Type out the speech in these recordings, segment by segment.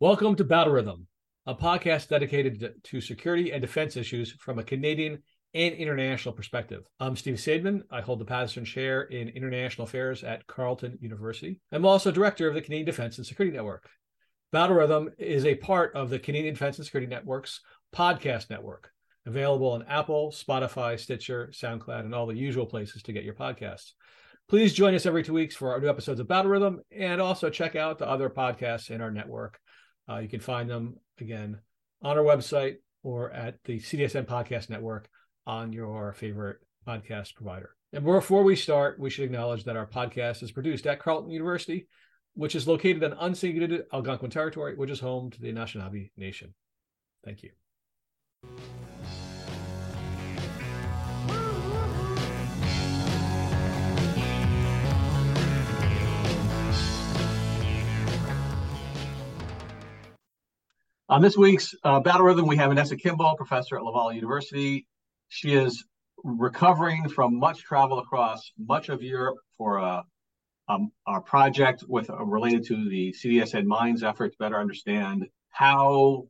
Welcome to Battle Rhythm, a podcast dedicated to security and defense issues from a Canadian and international perspective. I'm Steve Saideman. I hold the Paterson Chair in International Affairs at Carleton University. I'm also director of the Canadian Defense and Security Network. Battle Rhythm is a part of the Canadian Defense and Security Network's podcast network, available on Apple, Spotify, Stitcher, SoundCloud, and all the usual places to get your podcasts. Please join us every two weeks for our new episodes of Battle Rhythm and also check out the other podcasts in our network uh, you can find them again on our website or at the CDSN Podcast Network on your favorite podcast provider. And before we start, we should acknowledge that our podcast is produced at Carleton University, which is located on unceded Algonquin territory, which is home to the Anishinaabe Nation. Thank you. On this week's uh, Battle Rhythm, we have Anessa Kimball, professor at Laval University. She is recovering from much travel across much of Europe for a, um, our project with uh, related to the CDSN Minds effort to better understand how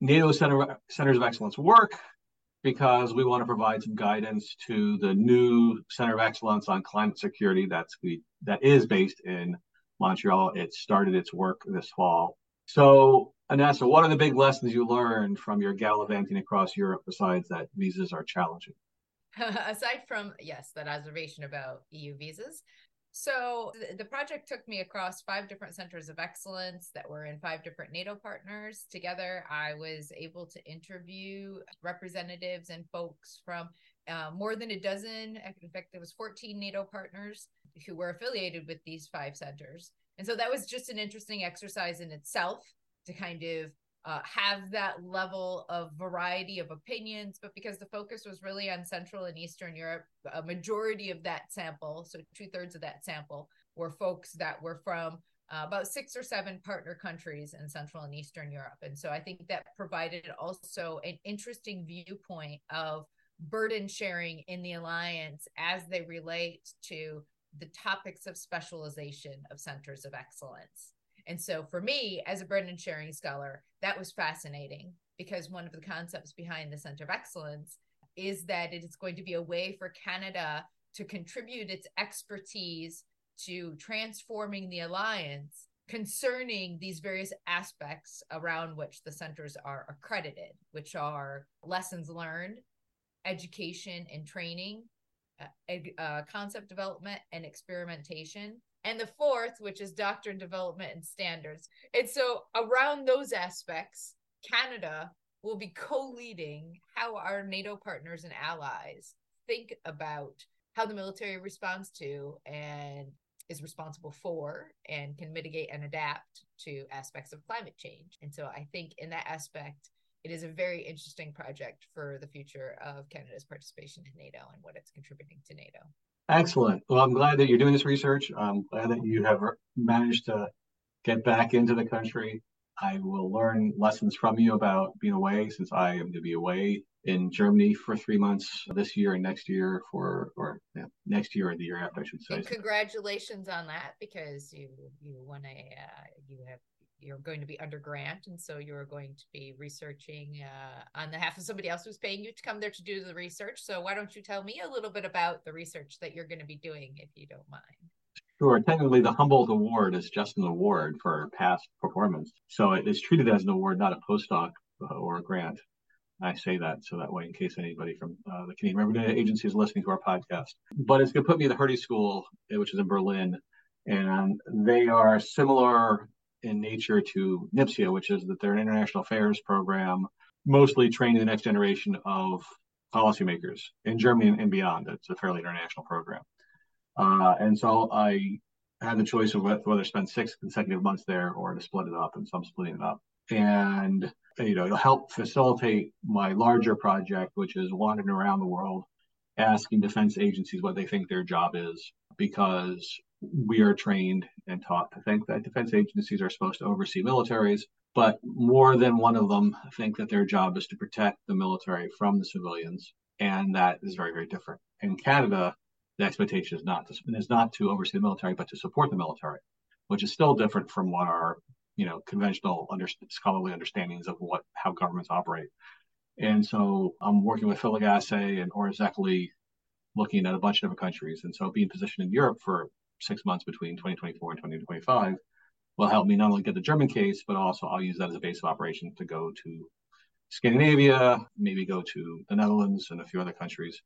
NATO Center, Centers of Excellence work, because we want to provide some guidance to the new Center of Excellence on Climate Security that's we, that is based in Montreal. It started its work this fall. So Anessa, what are the big lessons you learned from your gallivanting across Europe besides that visas are challenging? Aside from, yes, that observation about EU visas. So the project took me across five different centers of excellence that were in five different NATO partners. Together, I was able to interview representatives and folks from uh, more than a dozen, in fact, there was 14 NATO partners who were affiliated with these five centers. And so that was just an interesting exercise in itself to kind of uh, have that level of variety of opinions, but because the focus was really on Central and Eastern Europe, a majority of that sample, so two thirds of that sample, were folks that were from uh, about six or seven partner countries in Central and Eastern Europe. And so I think that provided also an interesting viewpoint of burden sharing in the alliance as they relate to the topics of specialization of centers of excellence. And so for me, as a burden sharing scholar, that was fascinating because one of the concepts behind the Center of Excellence is that it is going to be a way for Canada to contribute its expertise to transforming the alliance concerning these various aspects around which the centers are accredited, which are lessons learned, education and training, uh, uh, concept development, and experimentation, and the fourth, which is doctrine development and standards. And so, around those aspects, Canada will be co leading how our NATO partners and allies think about how the military responds to and is responsible for and can mitigate and adapt to aspects of climate change. And so, I think in that aspect, it is a very interesting project for the future of Canada's participation in NATO and what it's contributing to NATO. Excellent. Well, I'm glad that you're doing this research. I'm glad that you have managed to get back into the country. I will learn lessons from you about being away since I am going to be away in Germany for three months this year and next year for, or yeah, next year or the year after, I should say. And congratulations on that because you you won a uh, you have you're going to be under grant and so you're going to be researching uh, on behalf of somebody else who's paying you to come there to do the research so why don't you tell me a little bit about the research that you're going to be doing if you don't mind Sure. Technically, the Humboldt Award is just an award for past performance. So it is treated as an award, not a postdoc uh, or a grant. I say that so that way, in case anybody from uh, the Canadian Revenue Agency is listening to our podcast. But it's going to put me at the Hertie School, which is in Berlin. And they are similar in nature to NPSIA, which is that they're an international affairs program, mostly training the next generation of policymakers in Germany and beyond. It's a fairly international program. Uh, and so I had the choice of whether to spend six consecutive months there or to split it up, and so I'm splitting it up. And you know, it'll help facilitate my larger project, which is wandering around the world, asking defense agencies what they think their job is, because we are trained and taught to think that defense agencies are supposed to oversee militaries, but more than one of them think that their job is to protect the military from the civilians, and that is very, very different. In Canada, the expectation is not to, is not to oversee the military, but to support the military, which is still different from what our you know conventional under, scholarly understandings of what how governments operate. And so I'm working with Phil Lagasse and Ora Szekely, looking at a bunch of different countries. And so being positioned in Europe for six months between 2024 and 2025 will help me not only get the German case, but also I'll use that as a base of operations to go to Scandinavia, maybe go to the Netherlands and a few other countries,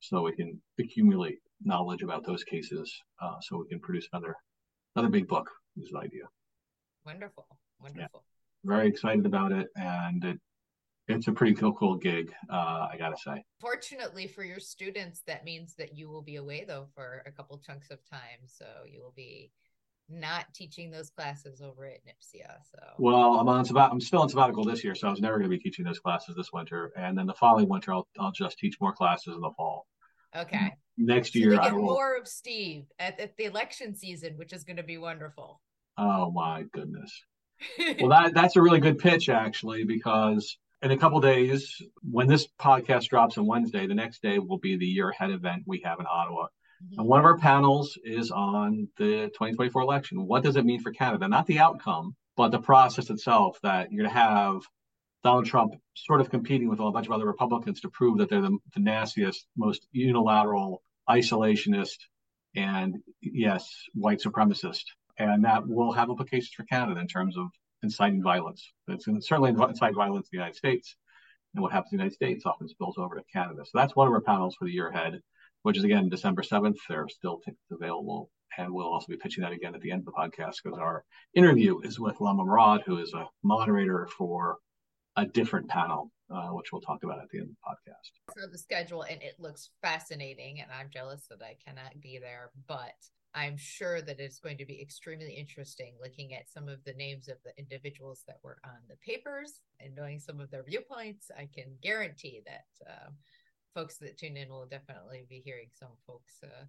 so we can accumulate knowledge about those cases, uh, so we can produce another another big book. Is the idea. Wonderful, wonderful. Yeah. Very excited about it, and it it's a pretty cool, cool gig. Uh, I gotta say. Fortunately for your students, that means that you will be away though for a couple chunks of time, so you will be not teaching those classes over at NPSIA. So well, I'm on sabbat- I'm still on sabbatical this year, so I was never going to be teaching those classes this winter, and then the following winter I'll I'll just teach more classes in the fall. Okay. Next so year, get I will... more of Steve at, at the election season, which is going to be wonderful. Oh my goodness. well, that that's a really good pitch actually, because in a couple days, when this podcast drops on Wednesday, the next day will be the year ahead event we have in Ottawa. And one of our panels is on the 2024 election. What does it mean for Canada? Not the outcome, but the process itself that you're going to have Donald Trump sort of competing with a bunch of other Republicans to prove that they're the, the nastiest, most unilateral, isolationist, and yes, white supremacist. And that will have implications for Canada in terms of inciting violence. It's certainly incite violence in the United States. And what happens in the United States often spills over to Canada. So that's one of our panels for the year ahead, which is again December 7th. There are still tickets available. And we'll also be pitching that again at the end of the podcast because our interview is with Lama Mourad, who is a moderator for a different panel, uh, which we'll talk about at the end of the podcast. So the schedule, and it looks fascinating, and I'm jealous that I cannot be there, but I'm sure that it's going to be extremely interesting looking at some of the names of the individuals that were on the papers and knowing some of their viewpoints. I can guarantee that uh, folks that tune in will definitely be hearing some folks uh,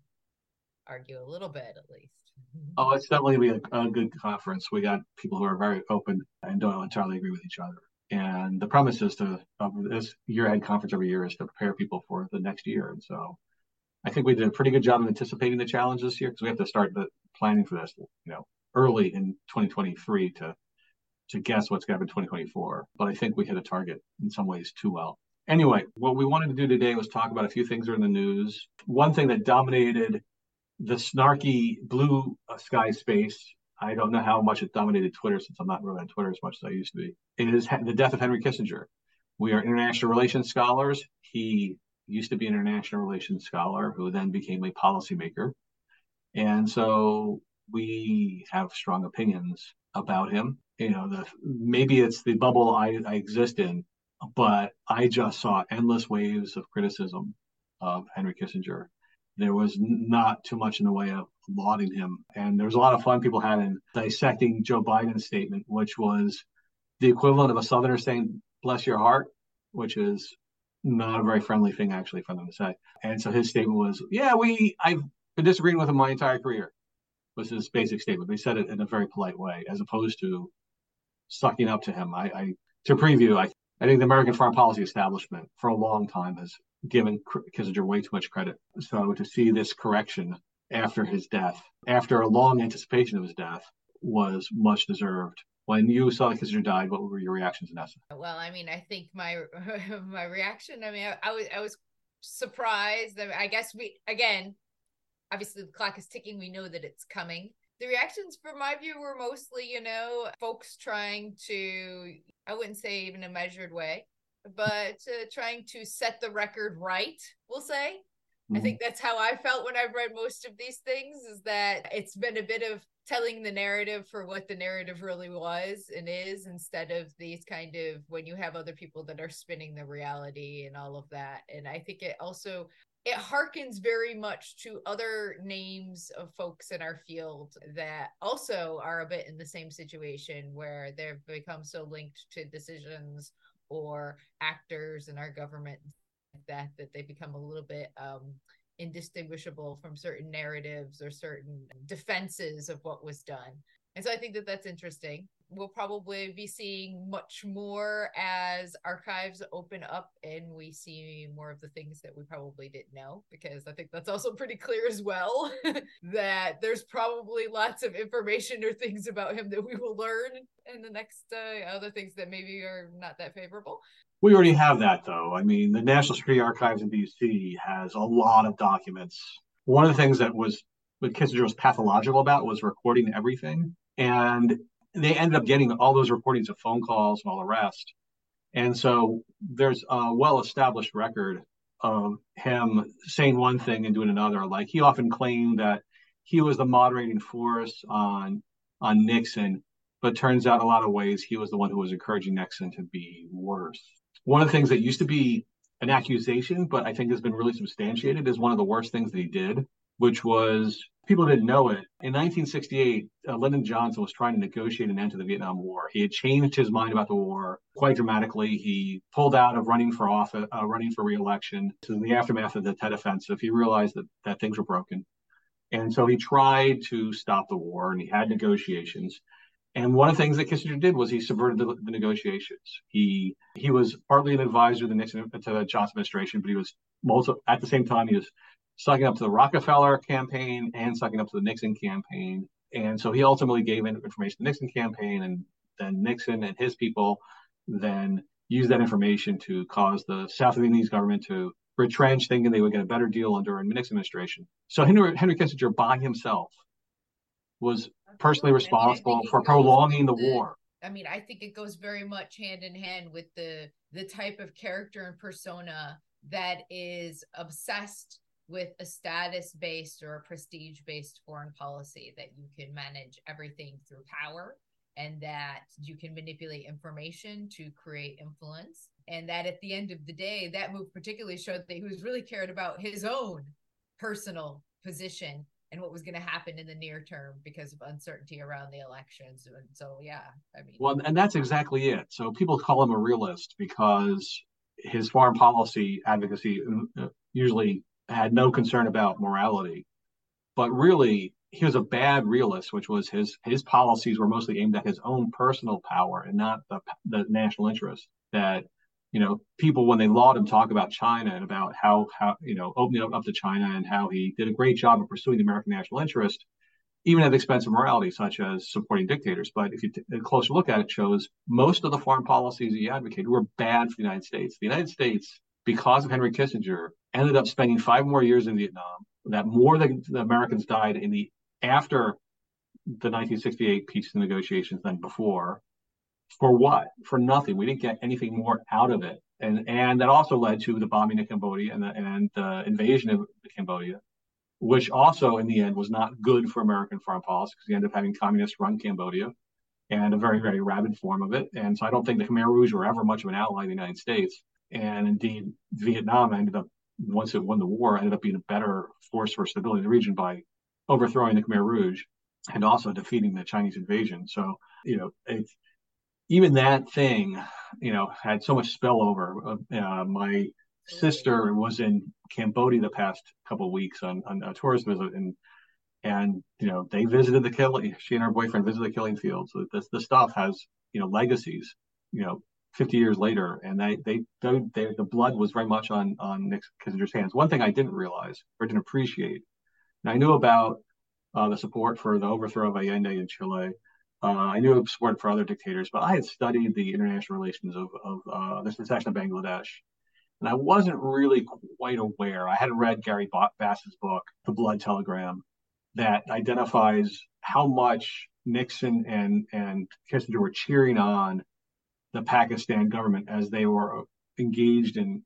argue a little bit at least. Oh, it's definitely be a, a good conference. We got people who are very open and don't entirely agree with each other. And the premise is to of this year-end conference every year is to prepare people for the next year. And so I think we did a pretty good job of anticipating the challenge this year because we have to start the planning for this, you know, early in 2023 to to guess what's going to happen in 2024. But I think we hit a target in some ways too well. Anyway, what we wanted to do today was talk about a few things that are in the news. One thing that dominated the snarky blue uh, sky space. I don't know how much it dominated Twitter since I'm not really on Twitter as much as I used to be. It is the death of Henry Kissinger. We are international relations scholars. He used to be an international relations scholar who then became a policymaker. And so we have strong opinions about him. You know, the maybe it's the bubble I, I exist in, but I just saw endless waves of criticism of Henry Kissinger. There was not too much in the way of lauding him. And there was a lot of fun people had in dissecting Joe Biden's statement, which was the equivalent of a Southerner saying, bless your heart, which is not a very friendly thing actually for them to say. And so his statement was, "Yeah, we I've been disagreeing with him my entire career." Was his basic statement. They said it in a very polite way, as opposed to sucking up to him. I, I to preview, I I think the American foreign policy establishment for a long time has given Kissinger way too much credit. So to see this correction after his death, after a long anticipation of his death, was much deserved when you saw the Kissinger died, what were your reactions, Nessa? Well, I mean, I think my my reaction. I mean, I, I was I was surprised. I, mean, I guess we again, obviously the clock is ticking. We know that it's coming. The reactions, from my view, were mostly, you know, folks trying to, I wouldn't say even a measured way, but uh, trying to set the record right, we'll say. Mm-hmm. I think that's how I felt when I've read most of these things is that it's been a bit of telling the narrative for what the narrative really was and is instead of these kind of when you have other people that are spinning the reality and all of that. And i think it also it harkens very much to other names of folks in our field that also are a bit in the same situation where they've become so linked to decisions or actors in our government that that they become a little bit um indistinguishable from certain narratives or certain defenses of what was done. And so I think that that's interesting. We'll probably be seeing much more as archives open up and we see more of the things that we probably didn't know, because I think that's also pretty clear as well that there's probably lots of information or things about him that we will learn in the next uh, other things that maybe are not that favorable. We already have that, though. I mean, the National Security Archives in DC has a lot of documents. One of the things that was what Kissinger was pathological about was recording everything. And they ended up getting all those recordings of phone calls and all the rest. And so there's a well established record of him saying one thing and doing another. Like he often claimed that he was the moderating force on on Nixon, but turns out a lot of ways he was the one who was encouraging Nixon to be worse. One of the things that used to be an accusation, but I think has been really substantiated, is one of the worst things that he did, which was people didn't know it. In 1968, uh, Lyndon Johnson was trying to negotiate an end to the Vietnam War. He had changed his mind about the war quite dramatically. He pulled out of running for office, uh, running for reelection. So in the aftermath of the Tet Offensive, he realized that, that things were broken. And so he tried to stop the war and he had negotiations. And one of the things that Kissinger did was he subverted the, the negotiations. He he was partly an advisor to the Nixon to the Johnson administration, but he was also at the same time he was sucking up to the Rockefeller campaign and sucking up to the Nixon campaign. And so he ultimately gave information to the Nixon campaign, and then Nixon and his people then used that information to cause the South Vietnamese government to retrench, thinking they would get a better deal under a Nixon administration. So Henry, Henry Kissinger by himself was personally responsible for prolonging the, the war. I mean, I think it goes very much hand in hand with the the type of character and persona that is obsessed with a status based or a prestige based foreign policy that you can manage everything through power and that you can manipulate information to create influence and that at the end of the day that move particularly showed that he was really cared about his own personal position and what was going to happen in the near term because of uncertainty around the elections and so yeah i mean well and that's exactly it so people call him a realist because his foreign policy advocacy uh, usually had no concern about morality, but really he was a bad realist, which was his his policies were mostly aimed at his own personal power and not the the national interest. That you know people when they laud him talk about China and about how how you know opening up, up to China and how he did a great job of pursuing the American national interest, even at the expense of morality, such as supporting dictators. But if you t- a closer look at it, shows most of the foreign policies he advocated were bad for the United States. The United States, because of Henry Kissinger, ended up spending five more years in Vietnam. That more than the Americans died in the after the 1968 peace negotiations than before. For what? For nothing. We didn't get anything more out of it, and and that also led to the bombing of Cambodia and the and the invasion of Cambodia, which also in the end was not good for American foreign policy because we ended up having communists run Cambodia, and a very very rabid form of it. And so I don't think the Khmer Rouge were ever much of an ally of the United States. And indeed, Vietnam ended up once it won the war, ended up being a better force for stability in the region by overthrowing the Khmer Rouge and also defeating the Chinese invasion. So, you know, it's, even that thing, you know, had so much spillover. Uh, my sister was in Cambodia the past couple weeks on, on a tourist visit, and and you know they visited the killing. She and her boyfriend visited the killing fields. So this the stuff has you know legacies. You know, 50 years later, and they, they, they, they the blood was very much on on Nick Kissinger's hands. One thing I didn't realize or didn't appreciate, and I knew about uh, the support for the overthrow of Allende in Chile. Uh, I knew of support for other dictators, but I had studied the international relations of, of uh, the secession of Bangladesh, and I wasn't really quite aware. I hadn't read Gary Bass's book, The Blood Telegram, that identifies how much Nixon and and Kissinger were cheering on the Pakistan government as they were engaged in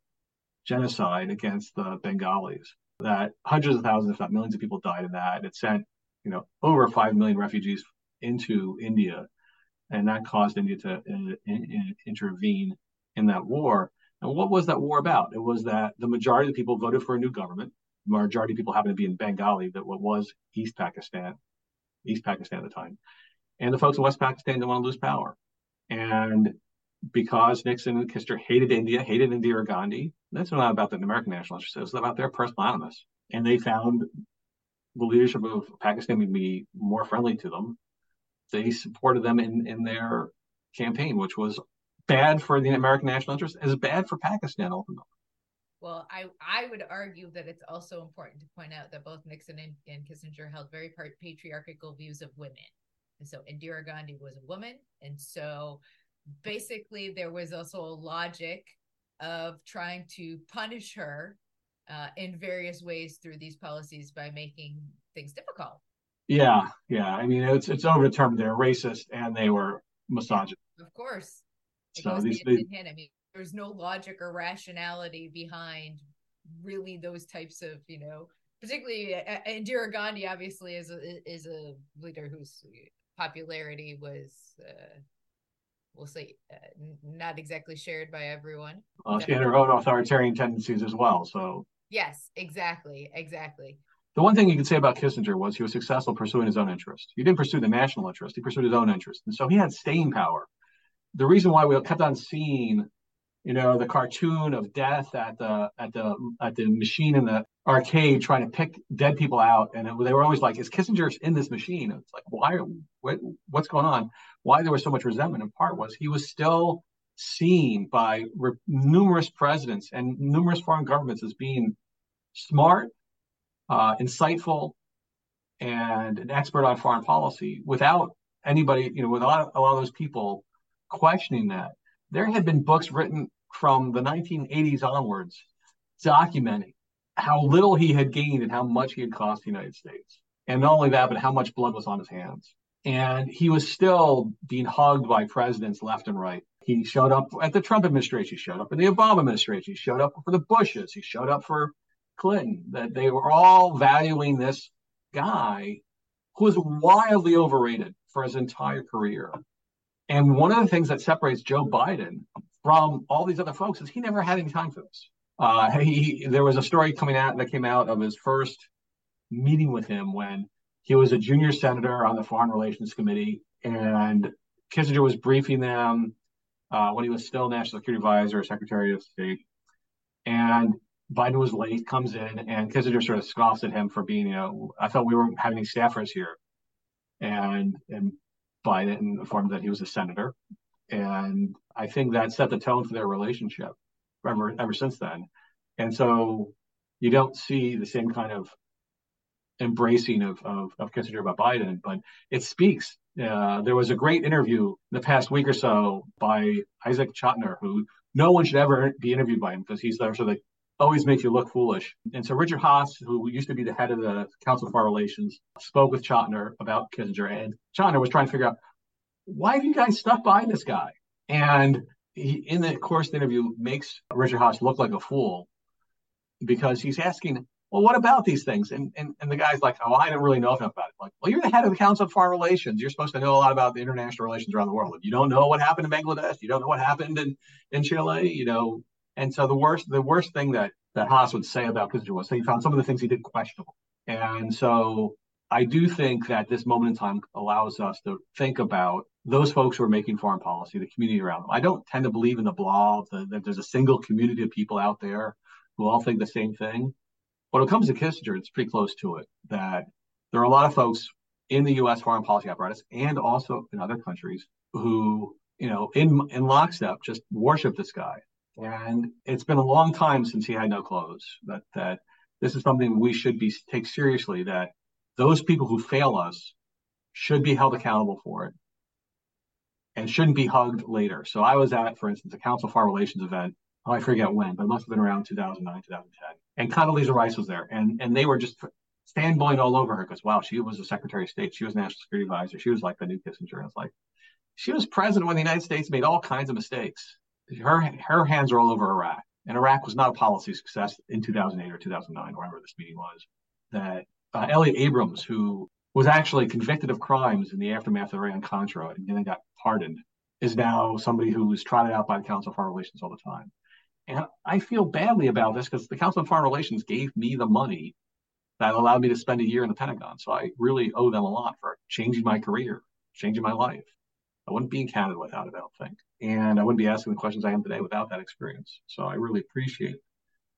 genocide against the Bengalis. That hundreds of thousands, if not millions, of people died in that. It sent, you know, over five million refugees into India, and that caused India to uh, in, in, intervene in that war. And what was that war about? It was that the majority of the people voted for a new government. The majority of people happened to be in Bengali, that what was East Pakistan, East Pakistan at the time. And the folks in West Pakistan didn't want to lose power. And because Nixon and Kissinger hated India, hated Indira Gandhi. That's not about the American national interest. It's about their personal animus. And they found the leadership of Pakistan would be more friendly to them they supported them in, in their campaign, which was bad for the American national interest, as bad for Pakistan ultimately. Well, I, I would argue that it's also important to point out that both Nixon and, and Kissinger held very patriarchal views of women. And so Indira Gandhi was a woman. And so basically, there was also a logic of trying to punish her uh, in various ways through these policies by making things difficult. Yeah, yeah. I mean, it's it's over the term they're racist and they were misogynist. Of course. It so these, these... I mean, there's no logic or rationality behind really those types of, you know, particularly uh, Indira Gandhi obviously is a is a leader whose popularity was uh, we'll say uh, not exactly shared by everyone. Well, she had her own authoritarian tendencies as well. So yes, exactly, exactly. The one thing you could say about Kissinger was he was successful pursuing his own interest. He didn't pursue the national interest; he pursued his own interest, and so he had staying power. The reason why we kept on seeing, you know, the cartoon of death at the at the at the machine in the arcade trying to pick dead people out, and it, they were always like, "Is Kissinger in this machine?" It's like, why? What, what's going on? Why there was so much resentment? In part was he was still seen by re- numerous presidents and numerous foreign governments as being smart uh, insightful, and an expert on foreign policy without anybody, you know, with a lot, of, a lot of those people questioning that. There had been books written from the 1980s onwards documenting how little he had gained and how much he had cost the United States. And not only that, but how much blood was on his hands. And he was still being hugged by presidents left and right. He showed up at the Trump administration, he showed up in the Obama administration, he showed up for the Bushes, he showed up for Clinton, that they were all valuing this guy who was wildly overrated for his entire career. And one of the things that separates Joe Biden from all these other folks is he never had any time for this. Uh, he there was a story coming out that came out of his first meeting with him when he was a junior senator on the Foreign Relations Committee, and Kissinger was briefing them uh, when he was still National Security Advisor, Secretary of State, and Biden was late, comes in, and Kissinger sort of scoffs at him for being, you know, I thought we weren't having staffers here. And and Biden informed that he was a senator. And I think that set the tone for their relationship ever ever since then. And so you don't see the same kind of embracing of, of, of Kissinger about Biden, but it speaks. Uh, there was a great interview in the past week or so by Isaac Chotiner, who no one should ever be interviewed by him because he's the, sort of the always makes you look foolish. And so Richard Haass, who used to be the head of the Council of Foreign Relations, spoke with Chotiner about Kissinger. And Chotiner was trying to figure out why have you guys stuck by this guy? And he, in the course of the interview, makes Richard Haass look like a fool because he's asking, well, what about these things? And, and and the guy's like, oh, I don't really know enough about it. Like, well, you're the head of the Council of Foreign Relations. You're supposed to know a lot about the international relations around the world. If you don't know what happened in Bangladesh, you don't know what happened in, in Chile, you know, and so the worst, the worst thing that that Haass would say about Kissinger was he found some of the things he did questionable. And so I do think that this moment in time allows us to think about those folks who are making foreign policy, the community around them. I don't tend to believe in the blob, the, that there's a single community of people out there who all think the same thing. When it comes to Kissinger, it's pretty close to it that there are a lot of folks in the U.S. foreign policy apparatus and also in other countries who, you know, in in lockstep just worship this guy and it's been a long time since he had no clothes. That that this is something we should be take seriously. That those people who fail us should be held accountable for it, and shouldn't be hugged later. So I was at, for instance, a Council Foreign Relations event. Oh, I forget when, but it must have been around 2009, 2010. And Condoleezza Rice was there, and and they were just fanboying all over her because wow, she was the Secretary of State, she was National Security Advisor, she was like the new Kissinger. It's like she was president when the United States made all kinds of mistakes her her hands are all over Iraq, and Iraq was not a policy success in 2008 or 2009, wherever this meeting was. That uh, Elliott Abrams, who was actually convicted of crimes in the aftermath of Iran Contra and then got pardoned, is now somebody who was trotted out by the Council of Foreign Relations all the time. And I feel badly about this because the Council of Foreign Relations gave me the money that allowed me to spend a year in the Pentagon. So I really owe them a lot for changing my career, changing my life. I wouldn't be in Canada without it, I don't think. And I wouldn't be asking the questions I am today without that experience. So I really appreciate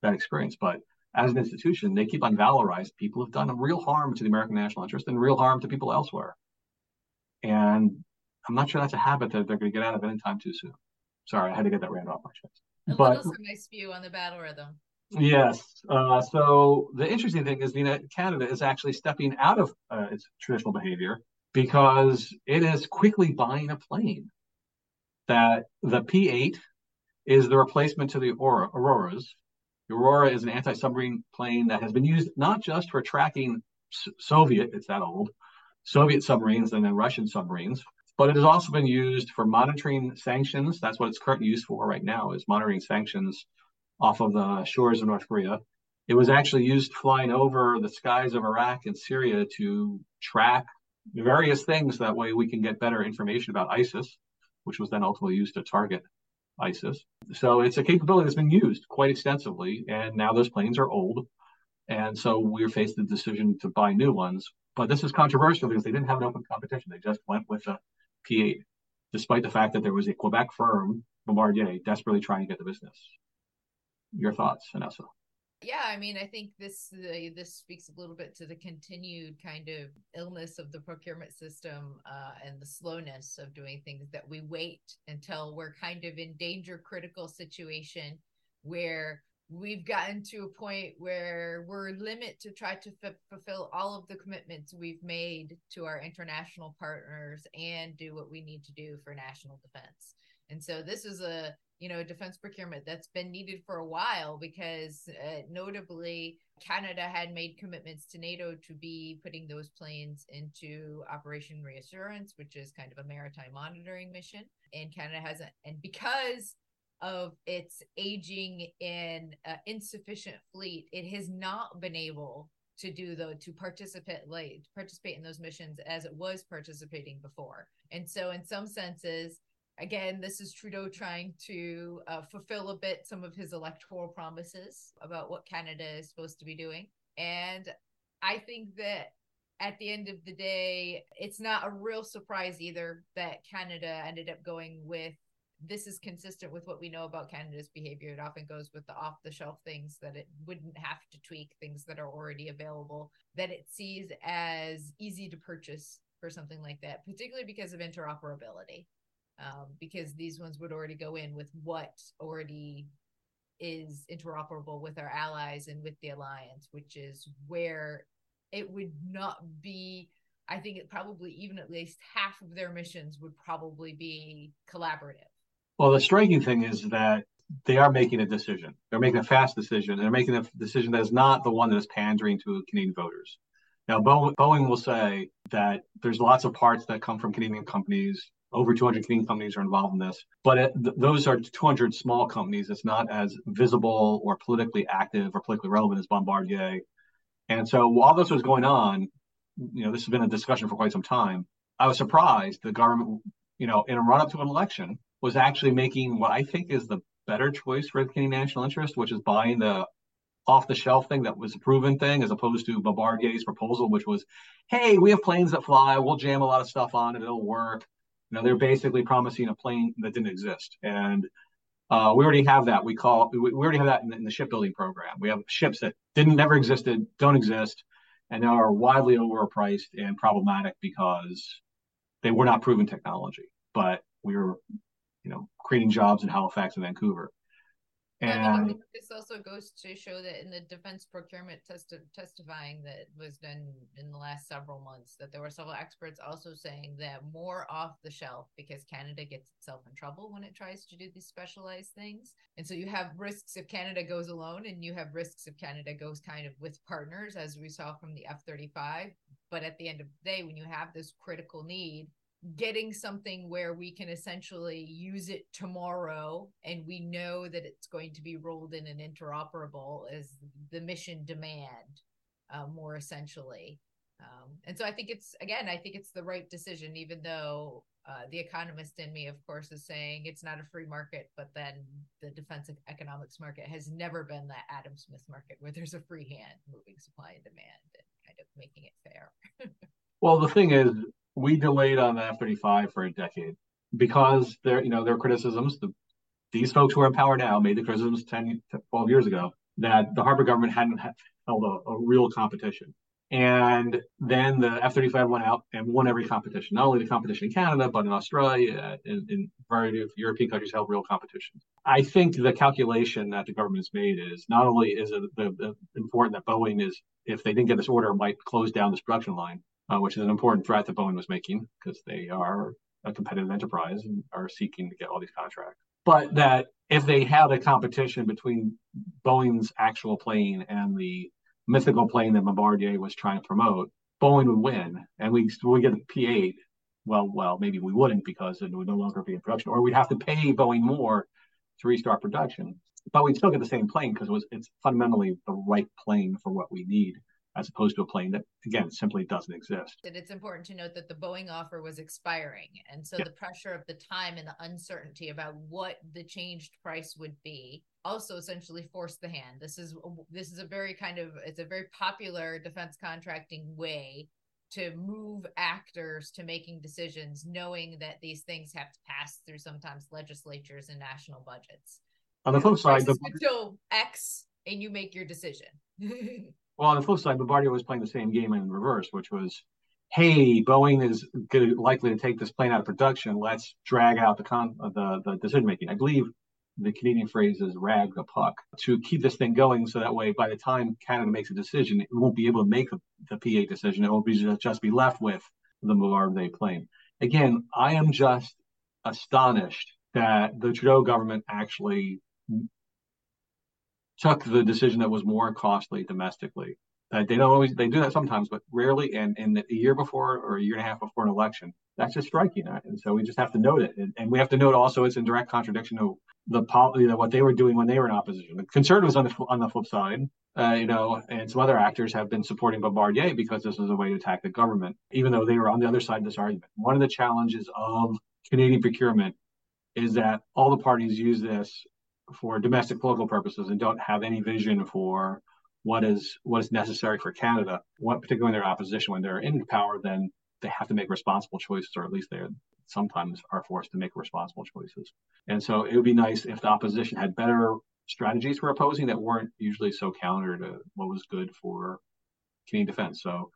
that experience. But as an institution, they keep on valorizing people who've done real harm to the American national interest and real harm to people elsewhere. And I'm not sure that's a habit that they're going to get out of anytime too soon. Sorry, I had to get that rant off my chest. A but, little nice view on the battle rhythm. Yes. Uh, so the interesting thing is, you know, Canada is actually stepping out of uh, its traditional behavior because it is quickly buying a plane. That the P-8 is the replacement to the Aurora, Auroras. The Aurora is an anti-submarine plane that has been used not just for tracking Soviet, it's that old, Soviet submarines and then Russian submarines, but it has also been used for monitoring sanctions. That's what it's currently used for right now is monitoring sanctions off of the shores of North Korea. It was actually used flying over the skies of Iraq and Syria to track various things. That way we can get better information about ISIS, which was then ultimately used to target ISIS. So it's a capability that's been used quite extensively. And now those planes are old. And so we're faced with the decision to buy new ones. But this is controversial because they didn't have an open competition. They just went with a P8, despite the fact that there was a Quebec firm, Bombardier, desperately trying to get the business. Your thoughts, Anessa? Yeah, I mean, I think this uh, this speaks a little bit to the continued kind of illness of the procurement system uh, and the slowness of doing things that we wait until we're kind of in danger critical situation where we've gotten to a point where we're limit to try to f- fulfill all of the commitments we've made to our international partners and do what we need to do for national defense. And so this is a you know defense procurement that's been needed for a while because uh, notably Canada had made commitments to NATO to be putting those planes into Operation Reassurance, which is kind of a maritime monitoring mission. And Canada hasn't, and because of its aging and uh, insufficient fleet, it has not been able to do though to participate like participate in those missions as it was participating before. And so, in some senses, again, this is Trudeau trying to uh, fulfill a bit some of his electoral promises about what Canada is supposed to be doing. And I think that at the end of the day, it's not a real surprise either that Canada ended up going with this is consistent with what we know about Canada's behavior. It often goes with the off the shelf things that it wouldn't have to tweak, things that are already available, that it sees as easy to purchase for something like that, particularly because of interoperability. Um, because these ones would already go in with what already is interoperable with our allies and with the alliance, which is where it would not be. I think it probably even at least half of their missions would probably be collaborative well, the striking thing is that they are making a decision. They're making a fast decision. They're making a decision that is not the one that is pandering to Canadian voters. Now, Boeing will say that there's lots of parts that come from Canadian companies. Over 200 Canadian companies are involved in this, but it, th- those are 200 small companies. It's not as visible or politically active or politically relevant as Bombardier. And so while this was going on, you know, this has been a discussion for quite some time. I was surprised the government, you know, in a run up to an election, was actually making what I think is the better choice for the Canadian national interest, which is buying the off the shelf thing that was a proven thing, as opposed to Bombardier's proposal, which was, hey, we have planes that fly, we'll jam a lot of stuff on it, it'll work. You know, they're basically promising a plane that didn't exist. And uh, we already have that. We call we, already have that in, in, the shipbuilding program. We have ships that didn't never existed, don't exist, and now are widely overpriced and problematic because they were not proven technology. But we were you know, creating jobs in Halifax and Vancouver. And um, this also goes to show that in the defense procurement test- testifying that was done in the last several months, that there were several experts also saying that more off the shelf because Canada gets itself in trouble when it tries to do these specialized things. And so you have risks if Canada goes alone, and you have risks if Canada goes kind of with partners, as we saw from the F 35. But at the end of the day, when you have this critical need, getting something where we can essentially use it tomorrow and we know that it's going to be rolled in and interoperable as the mission demand uh, more essentially. Um, and so i think it's again i think it's the right decision even though uh, the economist in me of course is saying it's not a free market but then the defensive economics market has never been that adam smith market where there's a free hand moving supply and demand and kind of making it fair. Well the thing is we delayed on the F-35 for a decade because there, you know, there are criticisms. The, these folks who are in power now made the criticisms 10, 12 years ago that the Harper government hadn't held a, a real competition. And then the F 35 went out and won every competition, not only the competition in Canada, but in Australia and in a variety of European countries held real competitions. I think the calculation that the government has made is not only is it the, the important that Boeing is, if they didn't get this order, might close down this production line, uh, which is an important threat that Boeing was making because they are a competitive enterprise and are seeking to get all these contracts. But that if they had a competition between Boeing's actual plane and the mythical plane that Bombardier was trying to promote, Boeing would win, and we would get a P8. Well, well, maybe we wouldn't because it would no longer be in production, or we'd have to pay Boeing more to restart production. But we'd still get the same plane because it was it's fundamentally the right plane for what we need as opposed to a plane that again simply doesn't exist. It's important to note that the Boeing offer was expiring, and so the pressure of the time and the uncertainty about what the changed price would be also essentially forced the hand. This is this is a very kind of it's a very popular defense contracting way to move actors to making decisions knowing that these things have to pass through sometimes legislatures and national budgets. On the flip side, the so X and you make your decision. Well, on the flip side, Bombardier was playing the same game in reverse, which was, hey, Boeing is good, likely to take this plane out of production. Let's drag out the con the, the decision making. I believe the Canadian phrase is rag the puck to keep this thing going so that way by the time Canada makes a decision, it won't be able to make the, the P8 decision. It will be just, just be left with the Bombardier plane. Again, I am just astonished that the Trudeau government actually took the decision that was more costly domestically. Uh, they don't always they do that sometimes, but rarely. And in the year before or a year and a half before an election, that's just striking. And so we just have to note it, and, and we have to note also it's in direct contradiction to the you know what they were doing when they were in opposition. The conservatives on the on the flip side, uh, you know, and some other actors have been supporting Bombardier because this is a way to attack the government, even though they were on the other side of this argument. One of the challenges of Canadian procurement is that all the parties use this for domestic political purposes and don't have any vision for what is what is necessary for Canada. What particularly when they're opposition, when they're in power, then they have to make responsible choices, or at least they sometimes are forced to make responsible choices. And so it would be nice if the opposition had better strategies for opposing that weren't usually so counter to what was good for Canadian defense. So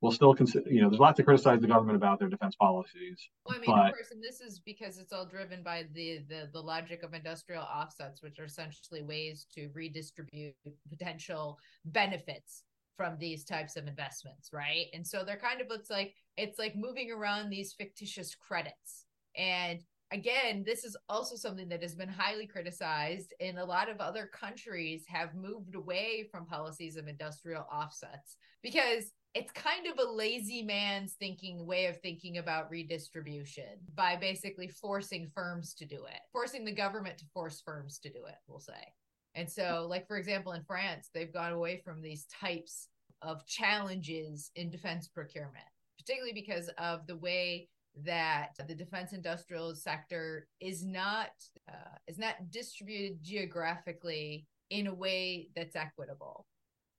we'll still consider, you know, there's lots to criticize the government about their defense policies. Well, I mean, but, of course, and this is because it's all driven by the, the the logic of industrial offsets, which are essentially ways to redistribute potential benefits from these types of investments, right? And so they're kind of it's like it's like moving around these fictitious credits. And again, this is also something that has been highly criticized, and a lot of other countries have moved away from policies of industrial offsets because it's kind of a lazy man's thinking way of thinking about redistribution by basically forcing firms to do it, forcing the government to force firms to do it, we'll say. And so, like, for example, in France, they've gone away from these types of challenges in defense procurement, particularly because of the way that the defense industrial sector is not uh, is not distributed geographically in a way that's equitable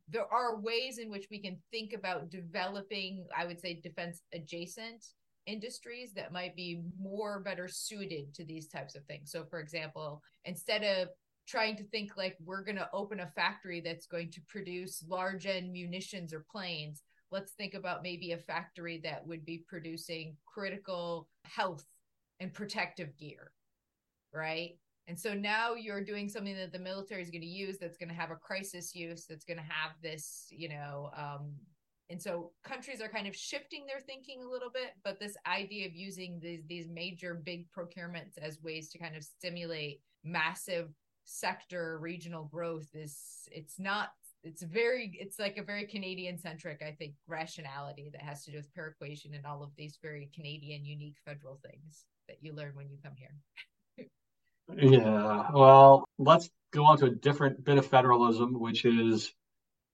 there are ways in which we can think about developing, I would say, defense adjacent industries that might be more better suited to these types of things. So, for example, instead of trying to think like we're going to open a factory that's going to produce large end munitions or planes, let's think about maybe a factory that would be producing critical health and protective gear, right? And so now you're doing something that the military is going to use that's going to have a crisis use, that's going to have this, you know, um, and so countries are kind of shifting their thinking a little bit, but this idea of using these these major big procurements as ways to kind of stimulate massive sector regional growth is it's not it's very it's like a very canadian centric i think rationality that has to do with per-equation and all of these very canadian unique federal things that you learn when you come here yeah, well, let's go on to a different bit of federalism, which is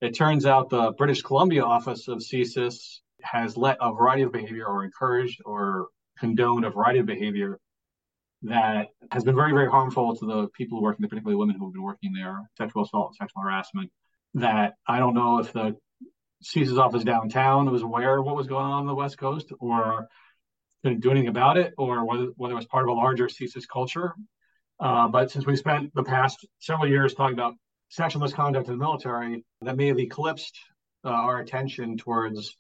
it turns out the British Columbia office of CSIS has let a variety of behavior or encouraged or condoned a variety of behavior that has been very, very harmful to the people working there, particularly women who have been working there, sexual assault, sexual harassment. That I don't know if the CSIS office downtown was aware of what was going on on the West Coast or didn't do anything about it, or whether, whether it was part of a larger CSIS culture. Uh, but since we spent the past several years talking about sexual misconduct in the military, that may have eclipsed uh, our attention towards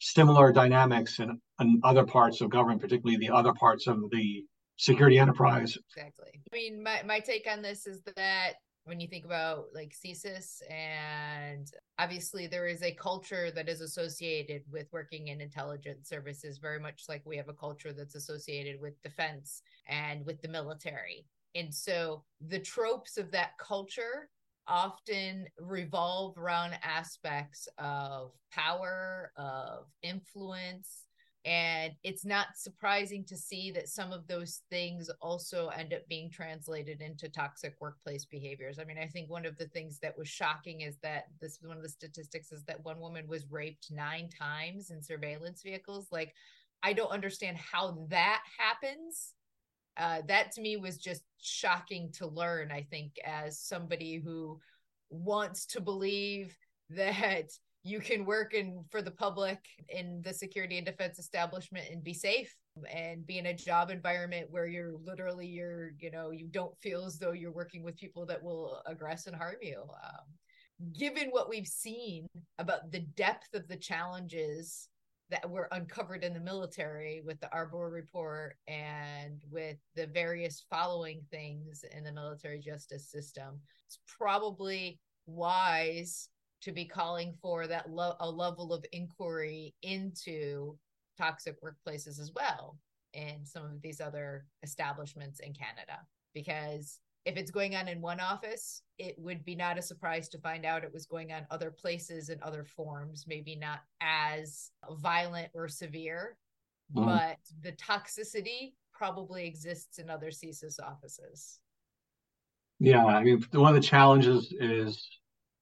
similar dynamics in, in other parts of government, particularly the other parts of the security enterprise. Exactly. I mean, my, my take on this is that when you think about like CSIS and obviously there is a culture that is associated with working in intelligence services very much like we have a culture that's associated with defense and with the military and so the tropes of that culture often revolve around aspects of power, of influence. And it's not surprising to see that some of those things also end up being translated into toxic workplace behaviors. I mean, I think one of the things that was shocking is that this one of the statistics is that one woman was raped nine times in surveillance vehicles. Like, I don't understand how that happens uh, that to me was just shocking to learn i think as somebody who wants to believe that you can work in for the public in the security and defense establishment and be safe and be in a job environment where you're literally you're you know you don't feel as though you're working with people that will aggress and harm you. Um, given what we've seen about the depth of the challenges that were uncovered in the military with the Arbour report and with the various following things in the military justice system. It's probably wise to be calling for that lo- a level of inquiry into toxic workplaces as well in some of these other establishments in Canada because if it's going on in one office, it would be not a surprise to find out it was going on other places in other forms, maybe not as violent or severe, mm. but the toxicity probably exists in other CSIS offices. Yeah, I mean, one of the challenges is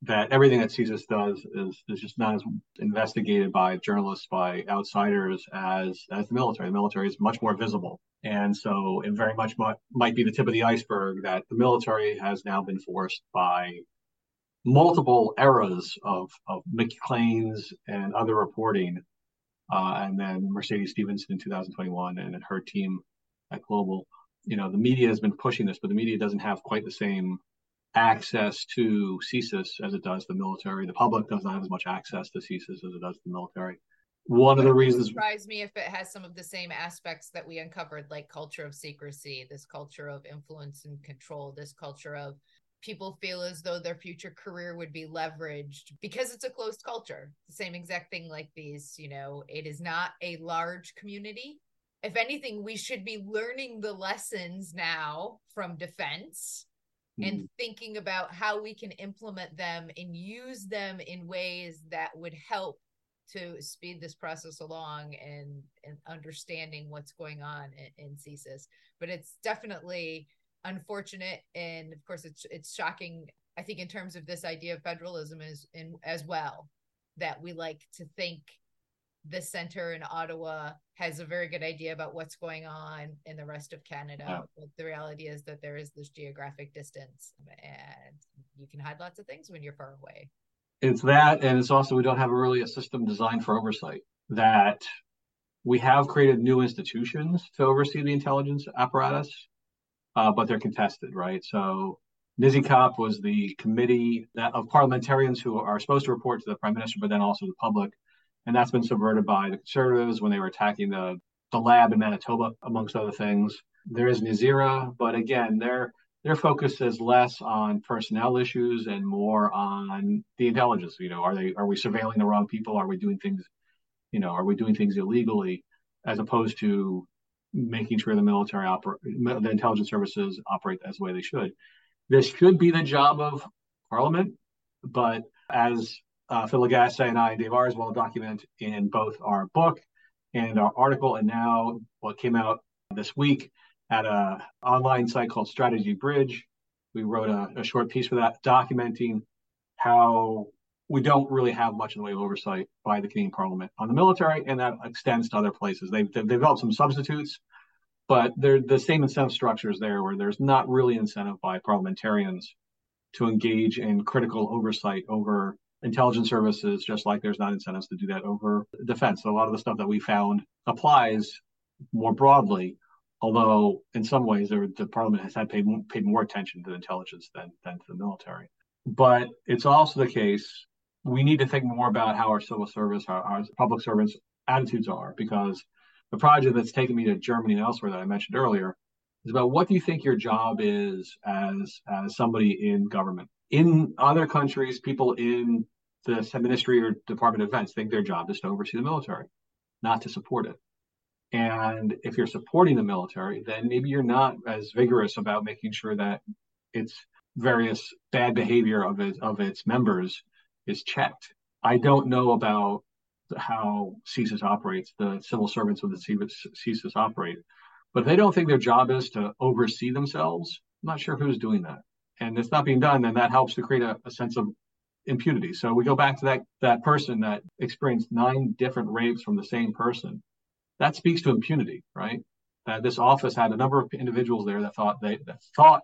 that everything that CSIS does is, is just not as investigated by journalists, by outsiders as as the military. The military is much more visible. And so it very much might, might be the tip of the iceberg that the military has now been forced by multiple eras of, of Maclean's and other reporting, uh, and then Mercedes Stephenson in 2021 and her team at Global. You know, the media has been pushing this, but the media doesn't have quite the same access to CSIS as it does the military. The public does not have as much access to CSIS as it does the military. One of the reasons surprise me if it has some of the same aspects that we uncovered like culture of secrecy this culture of influence and control this culture of people feel as though their future career would be leveraged because it's a closed culture. The same exact thing like these you know it is not a large community. If anything we should be learning the lessons now from defense and mm-hmm. thinking about how we can implement them and use them in ways that would help to speed this process along and and understanding what's going on in, in CSIS. But it's definitely unfortunate, and of course, it's it's shocking. I think in terms of this idea of federalism is in as well that we like to think the center in Ottawa has a very good idea about what's going on in the rest of Canada. Yeah. But the reality is that there is this geographic distance, and you can hide lots of things when you're far away it's that and it's also we don't have really a system designed for oversight that we have created new institutions to oversee the intelligence apparatus uh, but they're contested right so NSICOP was the committee that, of parliamentarians who are supposed to report to the prime minister but then also the public and that's been subverted by the conservatives when they were attacking the the lab in manitoba amongst other things there is NSIRA but again they're their focus is less on personnel issues and more on the intelligence. You know, are they are we surveilling the wrong people? Are we doing things, you know, are we doing things illegally, as opposed to making sure the military operate, the intelligence services operate as the way they should. This should be the job of Parliament, but as uh, Phil Lagasse and I and Dave Auerswald document in both our book and our article, and now what came out this week at a online site called Strategy Bridge. We wrote a, a short piece for that documenting how we don't really have much in the way of oversight by the Canadian Parliament on the military, and that extends to other places. They've, they've developed some substitutes, but they're the same incentive structures there, where there's not really incentive by parliamentarians to engage in critical oversight over intelligence services, just like there's not incentives to do that over defense. So a lot of the stuff that we found applies more broadly although in some ways the parliament has had paid, paid more attention to intelligence than, than to the military. But it's also the case we need to think more about how our civil service, our, our public servants' attitudes are, because the project that's taken me to Germany and elsewhere that I mentioned earlier is about what do you think your job is as as somebody in government. In other countries, people in the ministry or department of defense think their job is to oversee the military, not to support it. And if you're supporting the military, then maybe you're not as vigorous about making sure that its various bad behavior of its of its members is checked. I don't know about how CSIS operates, the civil servants of the CSIS operate, but if they don't think their job is to oversee themselves. I'm not sure who's doing that, and it's not being done, and that helps to create a, a sense of impunity. So we go back to that that person that experienced nine different rapes from the same person. That speaks to impunity, right? That this office had a number of individuals there that thought they that thought,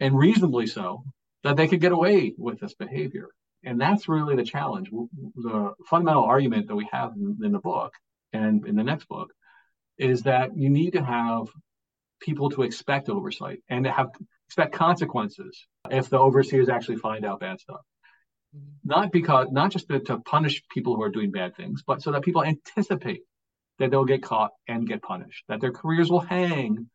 and reasonably so, that they could get away with this behavior. And that's really the challenge. The fundamental argument that we have in, in the book and in the next book is that you need to have people to expect oversight and to have expect consequences if the overseers actually find out bad stuff. Not because not just to, to punish people who are doing bad things, but so that people anticipate that they'll get caught and get punished, that their careers will hang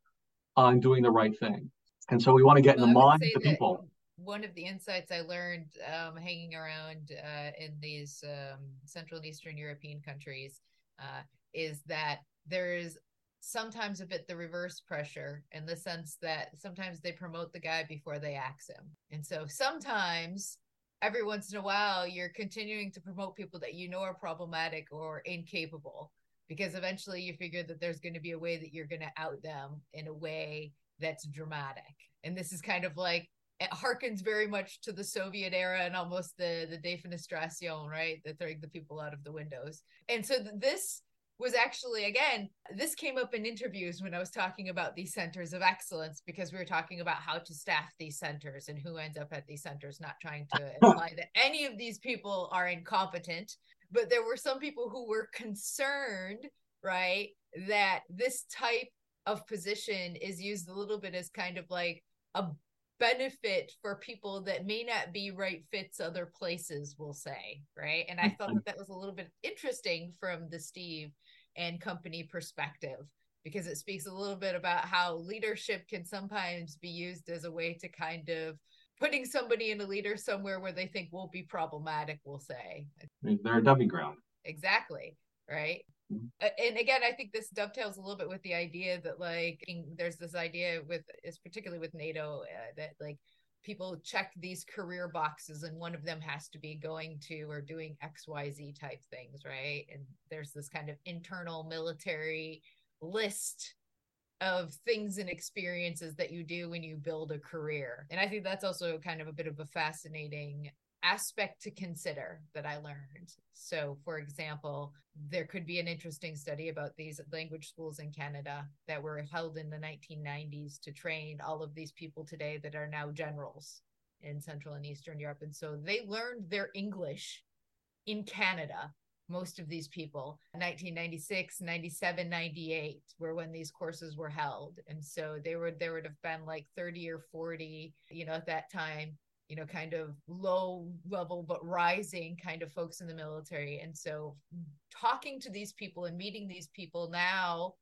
on doing the right thing. And so we want to get well, in the minds of the people one of the insights I learned um, hanging around uh, in these um, Central and Eastern European countries uh, is that there is sometimes a bit the reverse pressure in the sense that sometimes they promote the guy before they axe him. And so sometimes every once in a while you're continuing to promote people that you know are problematic or incapable because eventually you figure that there's going to be a way that you're going to out them in a way that's dramatic. And this is kind of like it harkens very much to the Soviet era and almost the the defenestration, right? The throwing the people out of the windows. And so this was actually again this came up in interviews when i was talking about these centers of excellence because we were talking about how to staff these centers and who ends up at these centers not trying to imply that any of these people are incompetent. But there were some people who were concerned right that this type of position is used a little bit as kind of like a benefit for people that may not be right fits other places we'll say right? And i thought mm-hmm. that, that was a little bit interesting from the steve and company perspective because it speaks a little bit about how leadership can sometimes be used as a way to kind of putting somebody in a leader somewhere where they think will be problematic we'll say. They're a dumping ground. Exactly right and again i think this dovetails a little bit with the idea that like there's this idea with is particularly with nato uh, that like people check these career boxes and one of them has to be going to or doing xyz type things right? And there's this kind of internal military list of things and experiences that you do when you build a career. And i think that's also kind of a bit of a fascinating aspect to consider that I learned. So, for example, there could be an interesting study about these language schools in Canada that were held in the 1990s to train all of these people today that are now generals in Central and Eastern Europe. And so they learned their English in Canada. Most of these people, 1996, 97, 98 were when these courses were held. And so they were, there would have been like 30 or 40, you know, at that time you know, kind of low level but rising kind of folks in the military. And so talking to these people and meeting these people now,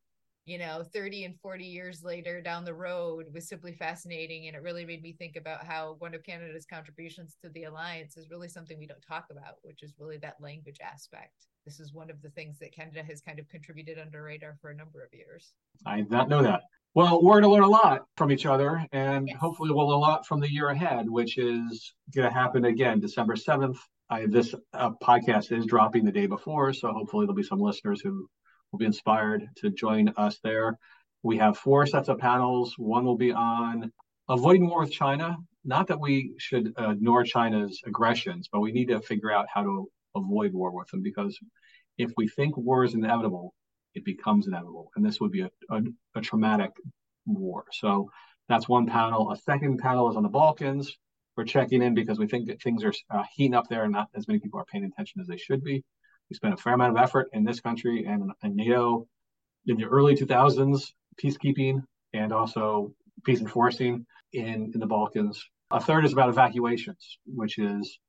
you know, 30 and 40 years later down the road was simply fascinating. And it really made me think about how one of Canada's contributions to the alliance is really something we don't talk about, which is really that language aspect. This is one of the things that Canada has kind of contributed under radar for a number of years. I did not know that. Well, we're going to learn a lot from each other, and yes. hopefully, we'll learn a lot from the year ahead, which is going to happen again December 7th. I, this uh, podcast is dropping the day before, so hopefully, there'll be some listeners who will be inspired to join us there. We have four sets of panels. One will be on avoiding war with China. Not that we should ignore China's aggressions, but we need to figure out how to avoid war with them because if we think war is inevitable, it becomes inevitable. And this would be a, a, a traumatic war. So that's one panel. A second panel is on the Balkans. We're checking in because we think that things are uh, heating up there and not as many people are paying attention as they should be. We spent a fair amount of effort in this country and in NATO in the early 2000s, peacekeeping and also peace enforcing in, in the Balkans. A third is about evacuations, which is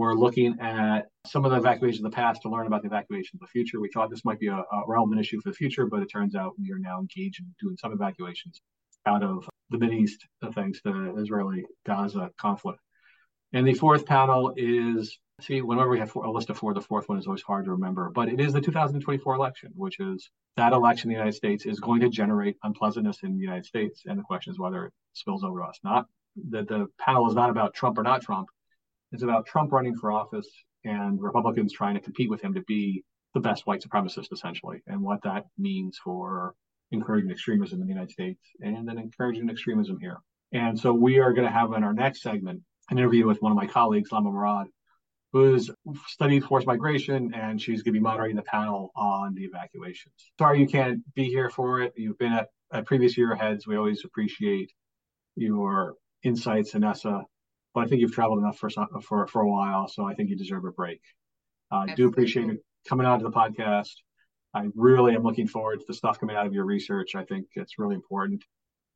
We're looking at some of the evacuations of the past to learn about the evacuation of the future. We thought this might be a, a relevant issue for the future, but it turns out we are now engaged in doing some evacuations out of the East, thanks to the Israeli Gaza conflict. And the fourth panel is see, whenever we have a list of four, the fourth one is always hard to remember, but it is the 2024 election, which is that election in the United States is going to generate unpleasantness in the United States. And the question is whether it spills over to us. Not that the panel is not about Trump or not Trump. It's about Trump running for office and Republicans trying to compete with him to be the best white supremacist, essentially, and what that means for encouraging extremism in the United States and then encouraging extremism here. And so we are going to have in our next segment an interview with one of my colleagues, Lama Mourad, who's studied forced migration, and she's going to be moderating the panel on the evacuations. Sorry you can't be here for it. You've been at, at previous year heads. We always appreciate your insights, Anessa. But I think you've traveled enough for for for a while, so I think you deserve a break. I uh, do appreciate you coming on to the podcast. I really am looking forward to the stuff coming out of your research. I think it's really important.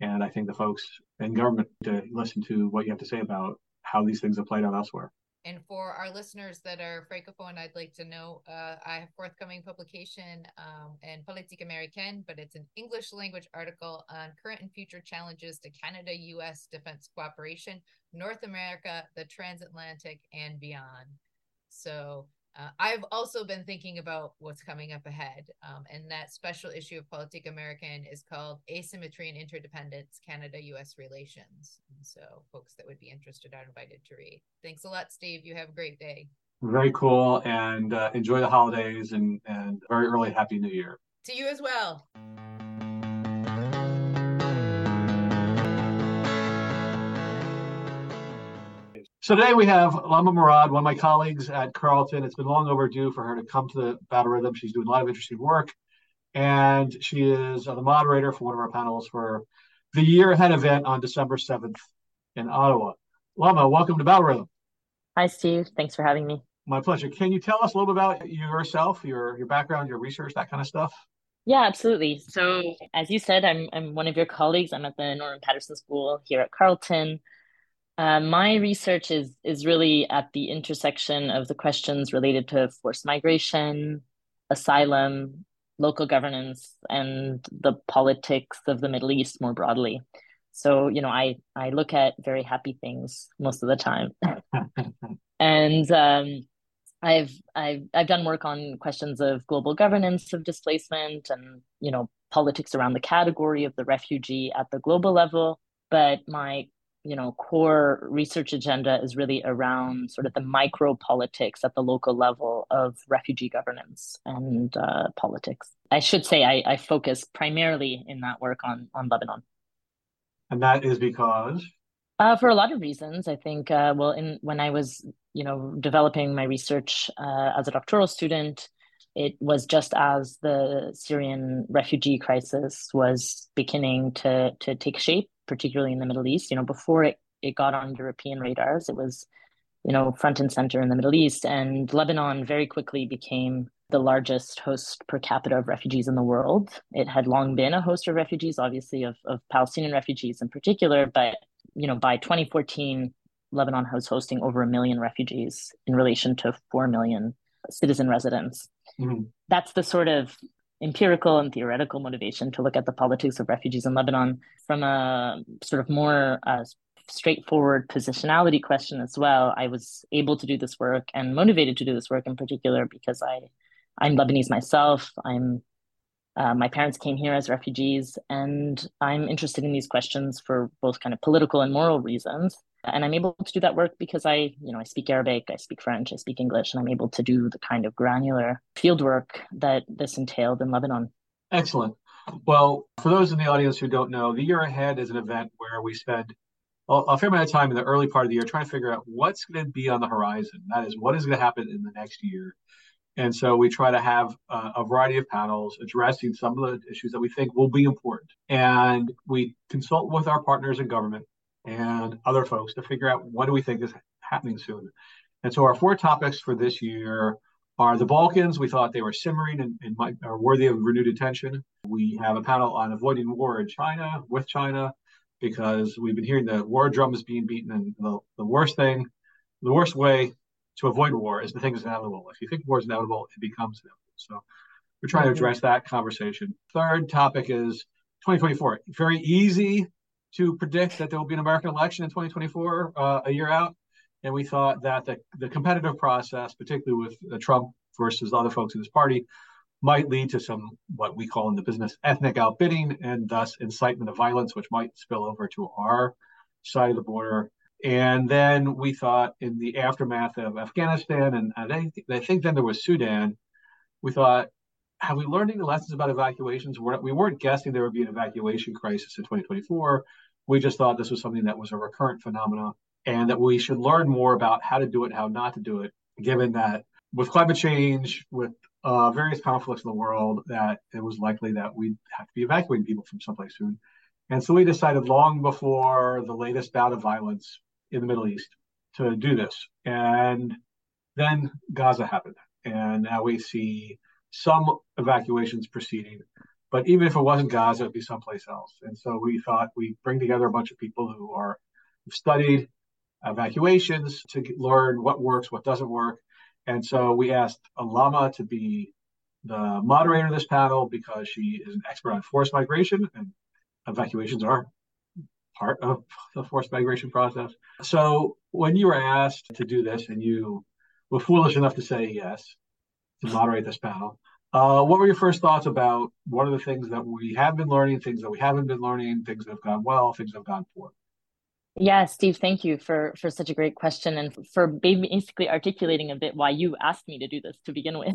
And I think the folks in government to listen to what you have to say about how these things have played out elsewhere. And for our listeners that are francophone, I'd like to know uh, I have forthcoming publication um, in Politique Américaine, but it's an English language article on current and future challenges to Canada US defense cooperation, North America, the transatlantic, and beyond. So uh, I've also been thinking about what's coming up ahead, um, and that special issue of Politique American is called Asymmetry and Interdependence Canada US Relations. And so, folks that would be interested are invited to read. Thanks a lot, Steve. You have a great day. Very cool, and uh, enjoy the holidays and, and very early Happy New Year. To you as well. So today we have Lama Mourad, one of my colleagues at Carleton. It's been long overdue for her to come to the Battle Rhythm. She's doing a lot of interesting work, and she is uh, the moderator for one of our panels for the Year Ahead event on December 7th in Ottawa. Lama, welcome to Battle Rhythm. Hi, Steve. Thanks for having me. My pleasure. Can you tell us a little bit about yourself, your your background, your research, that kind of stuff? Yeah, absolutely. So, as you said, I'm I'm one of your colleagues. I'm at the Norman Paterson School here at Carleton. Uh, my research is is really at the intersection of the questions related to forced migration, asylum, local governance, and the politics of the Middle East more broadly. So, you know, I I look at very happy things most of the time, and um, I've I've I've done work on questions of global governance of displacement and you know politics around the category of the refugee at the global level. But my you know core research agenda is really around sort of the micro politics at the local level of refugee governance and uh, politics. I should say I, I focus primarily in that work on on lebanon. And that is because? Uh, for a lot of reasons. I think uh, well in when i was you know developing my research uh, as a doctoral student it was just as the syrian refugee crisis was beginning to to take shape particularly in the Middle East. You know, before it, it got on European radars, it was, you know, front and center in the Middle East. And Lebanon very quickly became the largest host per capita of refugees in the world. It had long been a host of refugees, obviously of, of Palestinian refugees in particular, but you know, by 2014, Lebanon was hosting over a million refugees in relation to 4 million citizen residents. Mm-hmm. That's the sort of empirical and theoretical motivation to look at the politics of refugees in Lebanon from a sort of more uh, straightforward positionality question as well. I was able to do this work and motivated to do this work in particular because I, I'm Lebanese myself. I'm uh, my parents came here as refugees, and I'm interested in these questions for both kind of political and moral reasons and i'm able to do that work because i you know i speak arabic i speak french i speak english and i'm able to do the kind of granular field work that this entailed in lebanon. Excellent. Well for those in the audience who don't know the year ahead is an event where we spend a fair amount of time in the early part of the year trying to figure out what's going to be on the horizon. That is what is going to happen in the next year. And so we try to have uh, a variety of panels addressing some of the issues that we think will be important. And we consult with our partners in government and other folks to figure out what do we think is happening soon. And so our four topics for this year are the Balkans. We thought they were simmering and, and might, are worthy of renewed attention. We have a panel on avoiding war in China with China because we've been hearing the war drum is being beaten and the, the worst thing, the worst way to avoid war is the thing is inevitable. If you think war is inevitable, it becomes inevitable. So we're trying to mm-hmm. address that conversation. Third topic is 2024. Very easy to predict that there will be an American election in 2024, uh, a year out. And we thought that the, the competitive process, particularly with uh, Trump versus other folks in his party, might lead to some what we call in the business ethnic outbidding and thus incitement of violence, which might spill over to our side of the border. And then we thought in the aftermath of Afghanistan, and I think, I think then there was Sudan, we thought, have we learned any lessons about evacuations? We're, we weren't guessing there would be an evacuation crisis in 2024. We just thought this was something that was a recurrent phenomenon and that we should learn more about how to do it, how not to do it, given that with climate change, with uh, various conflicts in the world, that it was likely that we'd have to be evacuating people from someplace soon. And so we decided long before the latest bout of violence in the Middle East to do this. And then Gaza happened. And now we see some evacuations proceeding. But even if it wasn't Gaza, it'd be someplace else. And so we thought we'd bring together a bunch of people who are who've studied evacuations to learn what works, what doesn't work. And so we asked Alama to be the moderator of this panel because she is an expert on forced migration and evacuations are part of the forced migration process. So when you were asked to do this and you were foolish enough to say yes to moderate this panel, uh, what were your first thoughts about what are the things that we have been learning, things that we haven't been learning, things that have gone well, things that have gone poor? Yeah, Steve, thank you for for such a great question and for basically articulating a bit why you asked me to do this to begin with.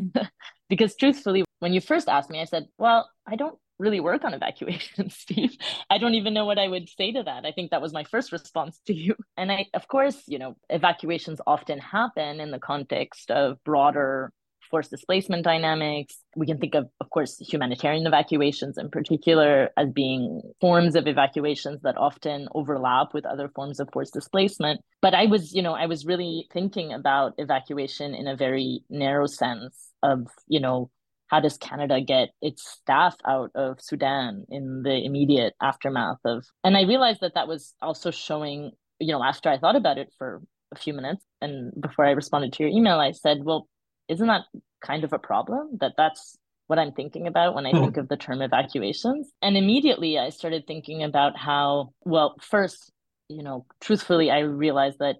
because truthfully, when you first asked me, I said, "Well, I don't really work on evacuation, Steve. I don't even know what I would say to that. I think that was my first response to you. And I, of course, you know, evacuations often happen in the context of broader forced displacement dynamics. We can think of, of course, humanitarian evacuations in particular as being forms of evacuations that often overlap with other forms of forced displacement. But I was, you know, I was really thinking about evacuation in a very narrow sense of, you know, how does Canada get its staff out of Sudan in the immediate aftermath of? And I realized that that was also showing, you know, after I thought about it for a few minutes and before I responded to your email, I said, well, isn't that kind of a problem? That that's what i'm thinking about when i think hmm. of the term evacuations? And immediately i started thinking about how well first you know truthfully i realized that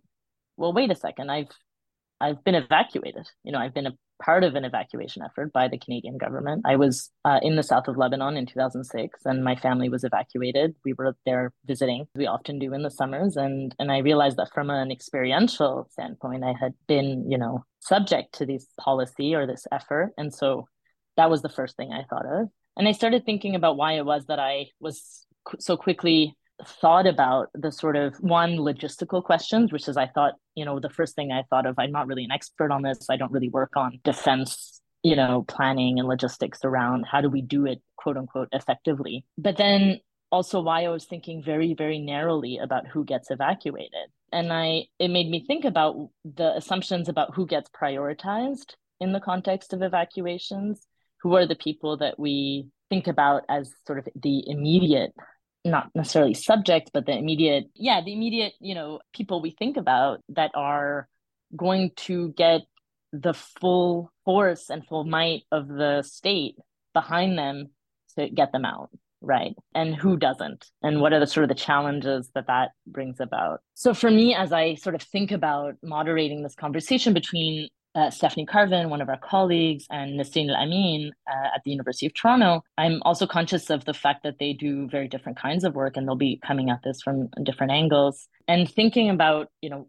well wait a second i've i've been evacuated. You know i've been a part of an evacuation effort by the Canadian government. I was uh, in the south of Lebanon in 2006, and my family was evacuated. We were there visiting, we often do in the summers, and and I realized that from an experiential standpoint, I had been, you know, subject to this policy or this effort, and so that was the first thing I thought of. And I started thinking about why it was that I was so quickly thought about the sort of one logistical questions, which is I thought, you know, the first thing I thought of, I'm not really an expert on this. I don't really work on defense, you know, planning and logistics around how do we do it, quote unquote, effectively. But then also why I was thinking very, very narrowly about who gets evacuated. And I it made me think about the assumptions about who gets prioritized in the context of evacuations, who are the people that we think about as sort of the immediate not necessarily subject, but the immediate, yeah, the immediate, you know, people we think about that are going to get the full force and full might of the state behind them to get them out right? And who doesn't? And what are the sort of the challenges that that brings about? So for me as i sort of think about moderating this conversation between uh, Stephanie Carvin, one of our colleagues, and Nisrin Elamin uh, at the University of Toronto, I'm also conscious of the fact that they do very different kinds of work and they'll be coming at this from different angles. And thinking about, you know,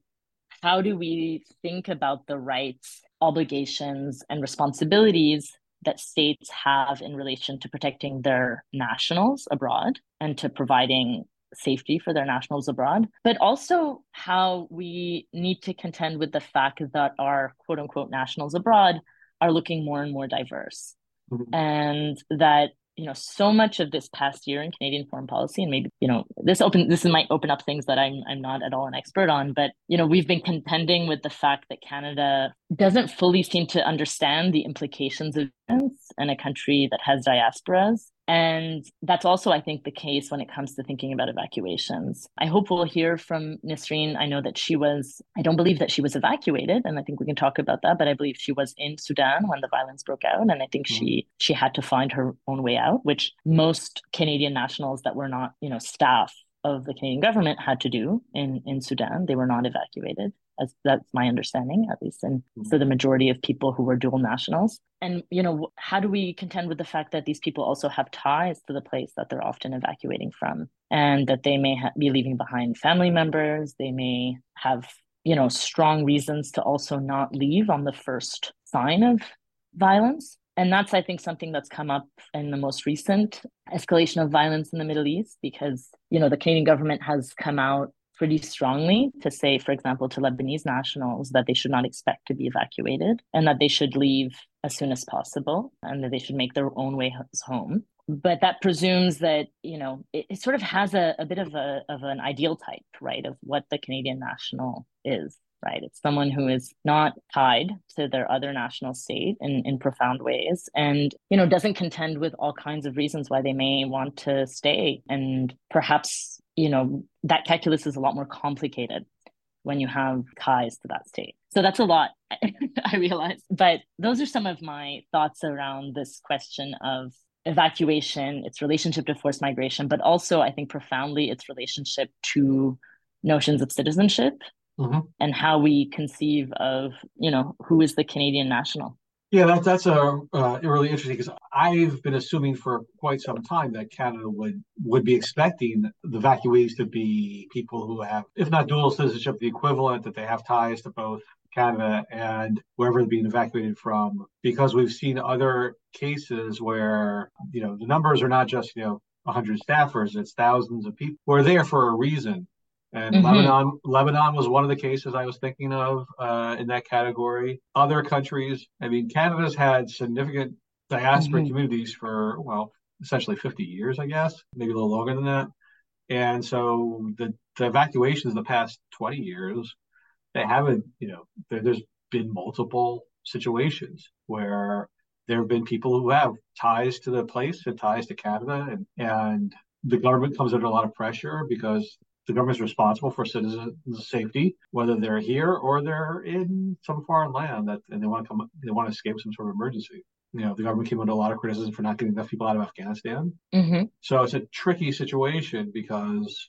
how do we think about the rights, obligations, and responsibilities that states have in relation to protecting their nationals abroad and to providing safety for their nationals abroad, but also how we need to contend with the fact that our quote unquote nationals abroad are looking more and more diverse. Mm-hmm. And that you know so much of this past year in Canadian foreign policy, and maybe you know this open this might open up things that I'm I'm not at all an expert on, but you know we've been contending with the fact that Canada doesn't fully seem to understand the implications of events in a country that has diasporas And that's also, I think, the case when it comes to thinking about evacuations. I hope we'll hear from Nisrin. I know that she was, I don't believe that she was evacuated, and I think we can talk about that, but I believe she was in Sudan when the violence broke out. And I think mm-hmm. she she had to find her own way out, which most Canadian nationals that were not, you know, staff of the Canadian government had to do in, in Sudan. They were not evacuated as that's my understanding at least and mm-hmm. for the majority of people who were dual nationals. And you know how do we contend with the fact that these people also have ties to the place that they're often evacuating from? And that they may ha- be leaving behind family members they may have you know strong reasons to also not leave on the first sign of violence. And that's i think something that's come up in the most recent escalation of violence in the middle east because you know the canadian government has come out pretty strongly to say, for example, to Lebanese nationals that they should not expect to be evacuated and that they should leave as soon as possible and that they should make their own way home. But that presumes that, you know, it, it sort of has a, a bit of a of an ideal type, right, of what the Canadian national is right? It's someone who is not tied to their other national state in, in profound ways and, you know, doesn't contend with all kinds of reasons why they may want to stay and perhaps you know, that calculus is a lot more complicated when you have ties to that state. So that's a lot, I realize. But those are some of my thoughts around this question of evacuation, its relationship to forced migration, but also I think profoundly its relationship to notions of citizenship mm-hmm. and how we conceive of, you know, who is the Canadian national. Yeah, that's that's a uh, really interesting because I've been assuming for quite some time that Canada would would be expecting the evacuees to be people who have, if not dual citizenship, the equivalent that they have ties to both Canada and wherever they're being evacuated from. Because we've seen other cases where you know the numbers are not just you know 100 staffers; it's thousands of people who are there for a reason and mm-hmm. Lebanon, Lebanon was one of the cases I was thinking of uh, in that category. Other countries, I mean, Canada's had significant diaspora mm-hmm. communities for well, essentially 50 years, I guess, maybe a little longer than that. And so the, the evacuations the past 20 years, they haven't, you know, there, there's been multiple situations where there have been people who have ties to the place and ties to Canada, and, and the government comes under a lot of pressure because the government's responsible for citizens' safety, whether they're here or they're in some foreign land that and they want to come, they want to escape some sort of emergency. You know, the government came under a lot of criticism for not getting enough people out of Afghanistan. Mm-hmm. So it's a tricky situation because,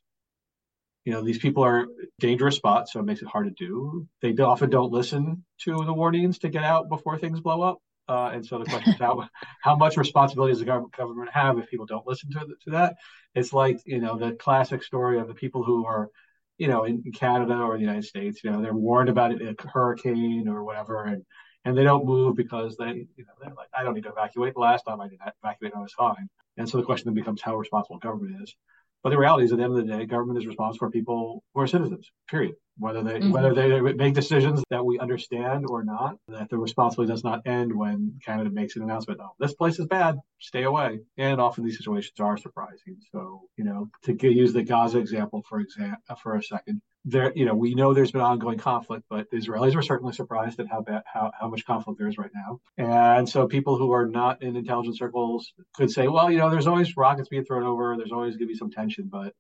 you know, these people are dangerous spots, so it makes it hard to do. They often don't listen to the warnings to get out before things blow up. Uh, and so the question is how how much responsibility does the government have if people don't listen to, to that? It's like you know the classic story of the people who are, you know, in Canada or the United States. You know, they're warned about a hurricane or whatever, and and they don't move because they, you know, they're like, I don't need to evacuate. The last time I did evacuate, I was fine. And so the question then becomes how responsible government is. But the reality is, at the end of the day, government is responsible for people who are citizens. Period. Whether they mm-hmm. whether they make decisions that we understand or not, that the responsibility does not end when Canada makes an announcement. Oh, this place is bad. Stay away. And often these situations are surprising. So you know, to use the Gaza example for example for a second, there, you know, we know there's been ongoing conflict, but the Israelis were certainly surprised at how bad, how, how much conflict there is right now. And so people who are not in intelligence circles could say, well, you know, there's always rockets being thrown over, there's always going to be some tension, but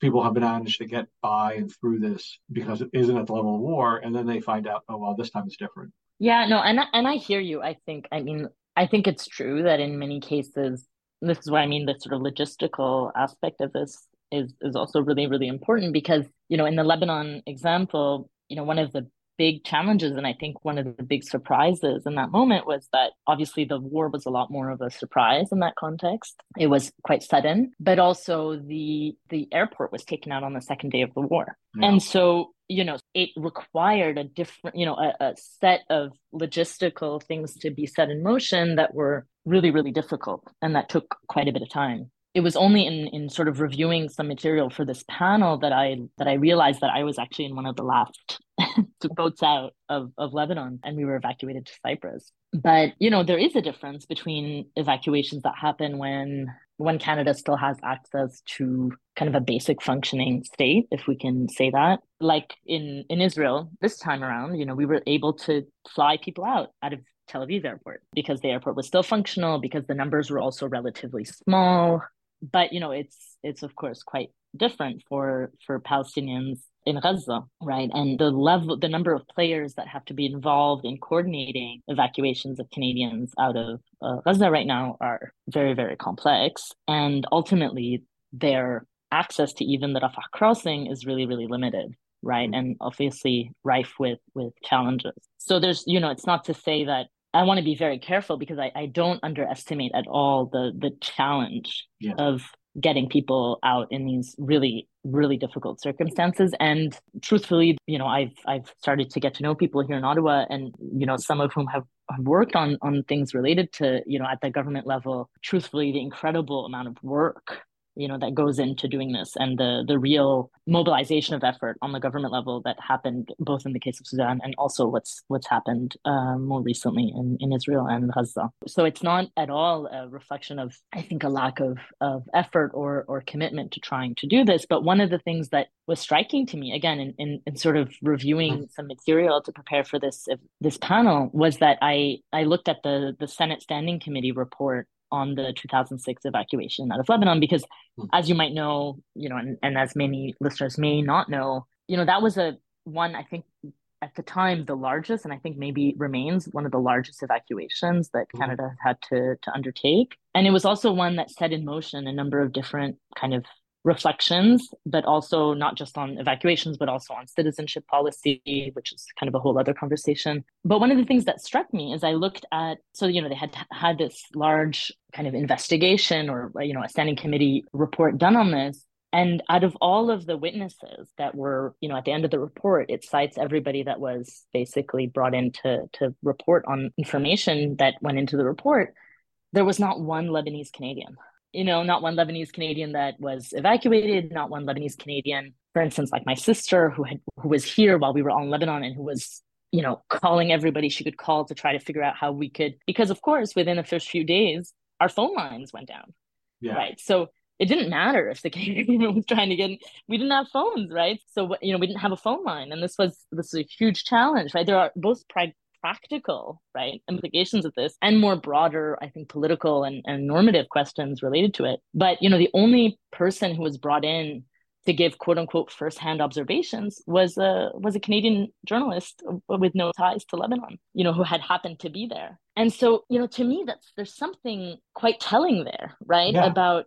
people have been managed to get by and through this because it isn't at the level of war. And then they find out, oh, well, this time it's different. Yeah, no, and I, and I hear you. I think, I mean, I think it's true that in many cases, this is what I mean, the sort of logistical aspect of this is is also really really important because you know in the Lebanon example you know one of the big challenges and I think one of the big surprises in that moment was that obviously the war was a lot more of a surprise in that context. It was quite sudden but also the the airport was taken out on the second day of the war. And so you know it required a different you know a, a set of logistical things to be set in motion that were really really difficult and that took quite a bit of time it was only in in sort of reviewing some material for this panel that I that I realized that I was actually in one of the last boats out of, of Lebanon and we were evacuated to Cyprus. But you know, there is a difference between evacuations that happen when when Canada still has access to kind of a basic functioning state, if we can say that. Like in in Israel this time around, you know, we were able to fly people out out of Tel Aviv airport because the airport was still functional because the numbers were also relatively small. But you know, it's it's of course quite different for for Palestinians in Gaza, right? And the level, the number of players that have to be involved in coordinating evacuations of Canadians out of uh, Gaza right now are very, very complex. And ultimately, their access to even the Rafah crossing is really, really limited, right? Mm-hmm. And obviously rife with with challenges. So there's, you know, it's not to say that I want to be very careful because I, I don't underestimate at all the the challenge yeah. of getting people out in these really really difficult circumstances and truthfully you know i've i've started to get to know people here in ottawa and you know some of whom have, have worked on on things related to you know at the government level truthfully the incredible amount of work you know that goes into doing this and the the real mobilization of effort on the government level that happened both in the case of Sudan and also what's what's happened uh, more recently in, in Israel and Gaza. So it's not at all a reflection of I think a lack of of effort or or commitment to trying to do this. But one of the things that was striking to me again in, in, in sort of reviewing mm-hmm. some material to prepare for this this panel was that I I looked at the the Senate Standing Committee report on the 2006 evacuation out of Lebanon because hmm. as you might know, you know, and, and as many listeners may not know, you know, that was a one, I think at the time the largest and I think maybe remains one of the largest evacuations that mm-hmm. Canada had to to undertake. And it was also one that set in motion a number of different kind of reflections, but also not just on evacuations, but also on citizenship policy, which is kind of a whole other conversation. But one of the things that struck me is I looked at, so, you know, they had had this large kind of investigation or, you know, a standing committee report done on this. And out of all of the witnesses that were, you know, at the end of the report, it cites everybody that was basically brought in to, to report on information that went into the report. There was not one Lebanese Canadian you know, not one Lebanese Canadian that was evacuated, not one Lebanese Canadian, for instance, like my sister who had who was here while we were all in Lebanon and who was, you know, calling everybody she could call to try to figure out how we could because of course within the first few days our phone lines went down. Yeah. Right. So it didn't matter if the Canadian was trying to get in. we didn't have phones, right? So you know, we didn't have a phone line and this was this was a huge challenge, right? There are both prag- practical right implications of this and more broader i think political and, and normative questions related to it but you know the only person who was brought in to give quote unquote firsthand observations was a was a Canadian journalist with no ties to Lebanon, you know, who had happened to be there. And so, you know, to me that's there's something quite telling there, right? Yeah. About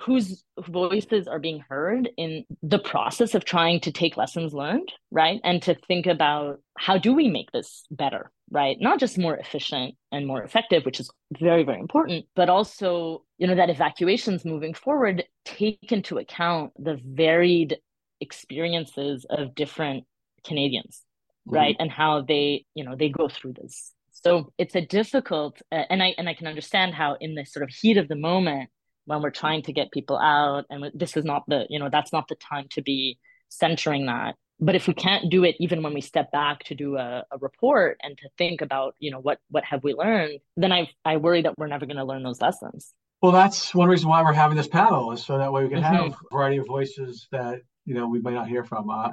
whose voices are being heard in the process of trying to take lessons learned, right? And to think about how do we make this better, right? Not just more efficient and more effective, which is very, very important, but also, you know, that evacuations moving forward take into account the varied experiences of different Canadians, mm-hmm. right? And how they, you know, they go through this. So it's a difficult, uh, and I and I can understand how in the sort of heat of the moment, when we're trying to get people out and this is not the you know that's not the time to be centering that but if we can't do it even when we step back to do a, a report and to think about you know what what have we learned then i i worry that we're never going to learn those lessons well that's one reason why we're having this panel is so that way we can mm-hmm. have a variety of voices that you know we may not hear from uh,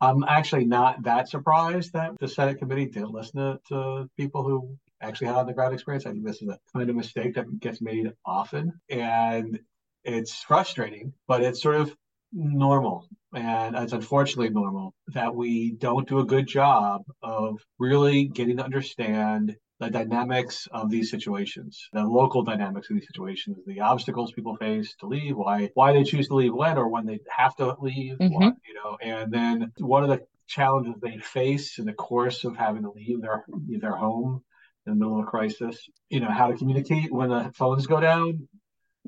i'm actually not that surprised that the senate committee didn't listen to, to people who actually had on the ground experience. I think this is a kind of mistake that gets made often. And it's frustrating, but it's sort of normal. And it's unfortunately normal that we don't do a good job of really getting to understand the dynamics of these situations, the local dynamics of these situations, the obstacles people face to leave, why why they choose to leave when or when they have to leave, mm-hmm. what, you know, and then what are the challenges they face in the course of having to leave their their home in the middle of a crisis. You know how to communicate when the phones go down.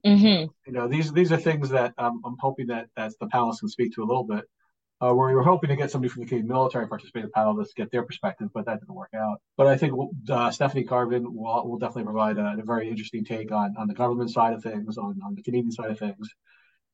Mm-hmm. You know these these are things that um, I'm hoping that that the panelists can speak to a little bit. Uh, where we were hoping to get somebody from the Canadian military participate in the panel to get their perspective, but that didn't work out. But I think uh, Stephanie Carvin will, will definitely provide a, a, very interesting take on, on the government side of things, on, on the Canadian side of things.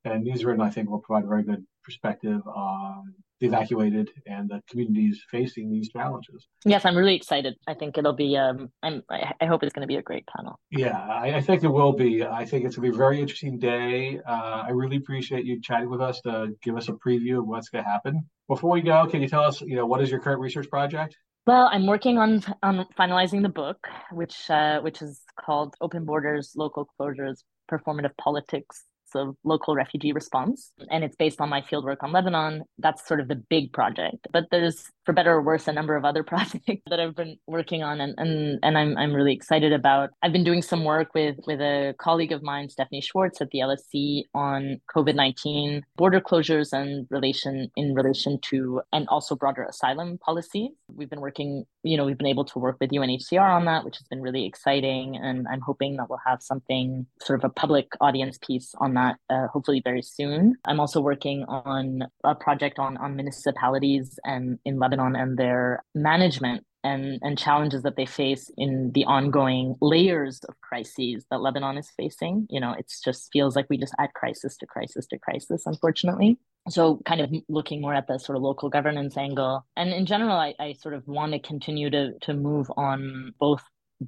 And Nisrin, I think, will provide a very good perspective on the evacuated and the communities facing these challenges. Yes, I'm really excited. I think it'll be. Um, I'm. I hope it's going to be a great panel. Yeah, I, I, think it will be. I think it's going to be a very interesting day. Uh, I really appreciate you chatting with us to give us a preview of what's going to happen. Before we go, can you tell us, you know, what is your current research project? Well, I'm working on on finalizing the book, which uh, which is called Open Borders, Local Closures, Performative Politics of local refugee response. And it's based on my fieldwork on Lebanon. That's sort of the big project. But there's, for better or worse, a number of other projects that I've been working on and, and, and I'm, I'm really excited about. I've been doing some work with, with a colleague of mine, Stephanie Schwartz at the LSE on COVID-19 border closures and relation in relation to, and also broader asylum policy. We've been working, you know, we've been able to work with UNHCR on that, which has been really exciting. And I'm hoping that we'll have something sort of a public audience piece on that uh, hopefully very soon. I'm also working on a project on, on municipalities and in Lebanon and their management and, and challenges that they face in the ongoing layers of crises that Lebanon is facing. You know, it just feels like we just add crisis to crisis to crisis, unfortunately. So, kind of looking more at the sort of local governance angle. And in general, I, I sort of want to continue to, to move on both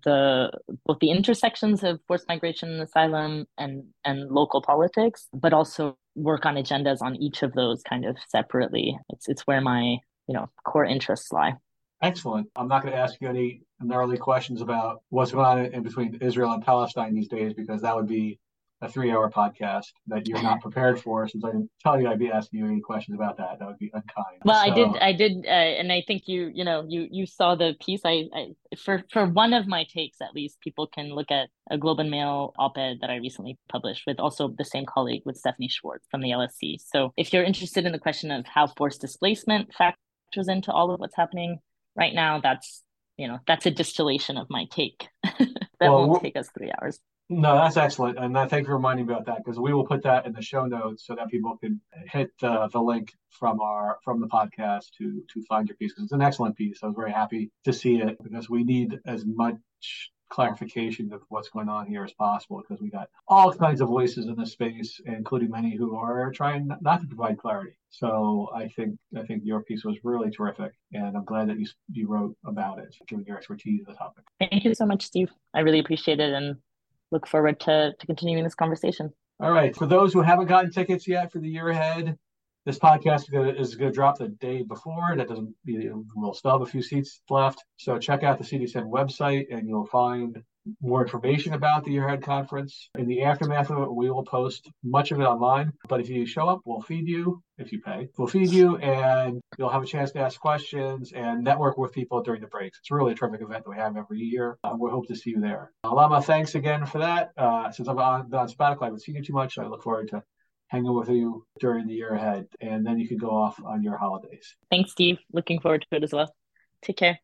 the both the intersections of forced migration and asylum and and local politics, but also work on agendas on each of those kind of separately. It's it's where my you know core interests lie. Excellent. I'm not going to ask you any gnarly questions about what's going on in between Israel and Palestine these days because that would be a three hour podcast that you're not prepared for since I didn't tell you I'd be asking you any questions about that. That would be unkind. Well, so, I did, I did, uh, and I think you, you know, you, you saw the piece. I, I, for, for one of my takes, at least people can look at a Globe and Mail op-ed that I recently published with also the same colleague with Stephanie Schwartz from the LSE. So if you're interested in the question of how forced displacement factors into all of what's happening right now, that's, you know, that's a distillation of my take. that well, won't take us three hours. No, that's excellent, and I thank you for reminding me about that because we will put that in the show notes so that people can hit uh, the link from our from the podcast to to find your piece. It's an excellent piece. I was very happy to see it because we need as much clarification of what's going on here as possible because we got all kinds of voices in this space, including many who are trying not to provide clarity. So I think I think your piece was really terrific, and I'm glad that you you wrote about it, given your expertise in the topic. Thank you so much, Steve. I really appreciate it, and look forward to, to continuing this conversation. All right. For those who haven't gotten tickets yet for the year ahead, this podcast is going to, drop the day before. That doesn't, we'll still have a few seats left. So check out the CDSN website and you'll find more information about the Year Ahead Conference. In the aftermath of it, we will post much of it online. But if you show up, we'll feed you if you pay. We'll feed you and you'll have a chance to ask questions and network with people during the breaks. It's really a terrific event that we have every year. Uh, we hope to see you there. Alama, thanks again for that. Uh, since I'm on, on sabbatical, I haven't seen you too much. I look forward to hanging with you during the year ahead. And then you can go off on your holidays. Thanks, Steve. Looking forward to it as well. Take care.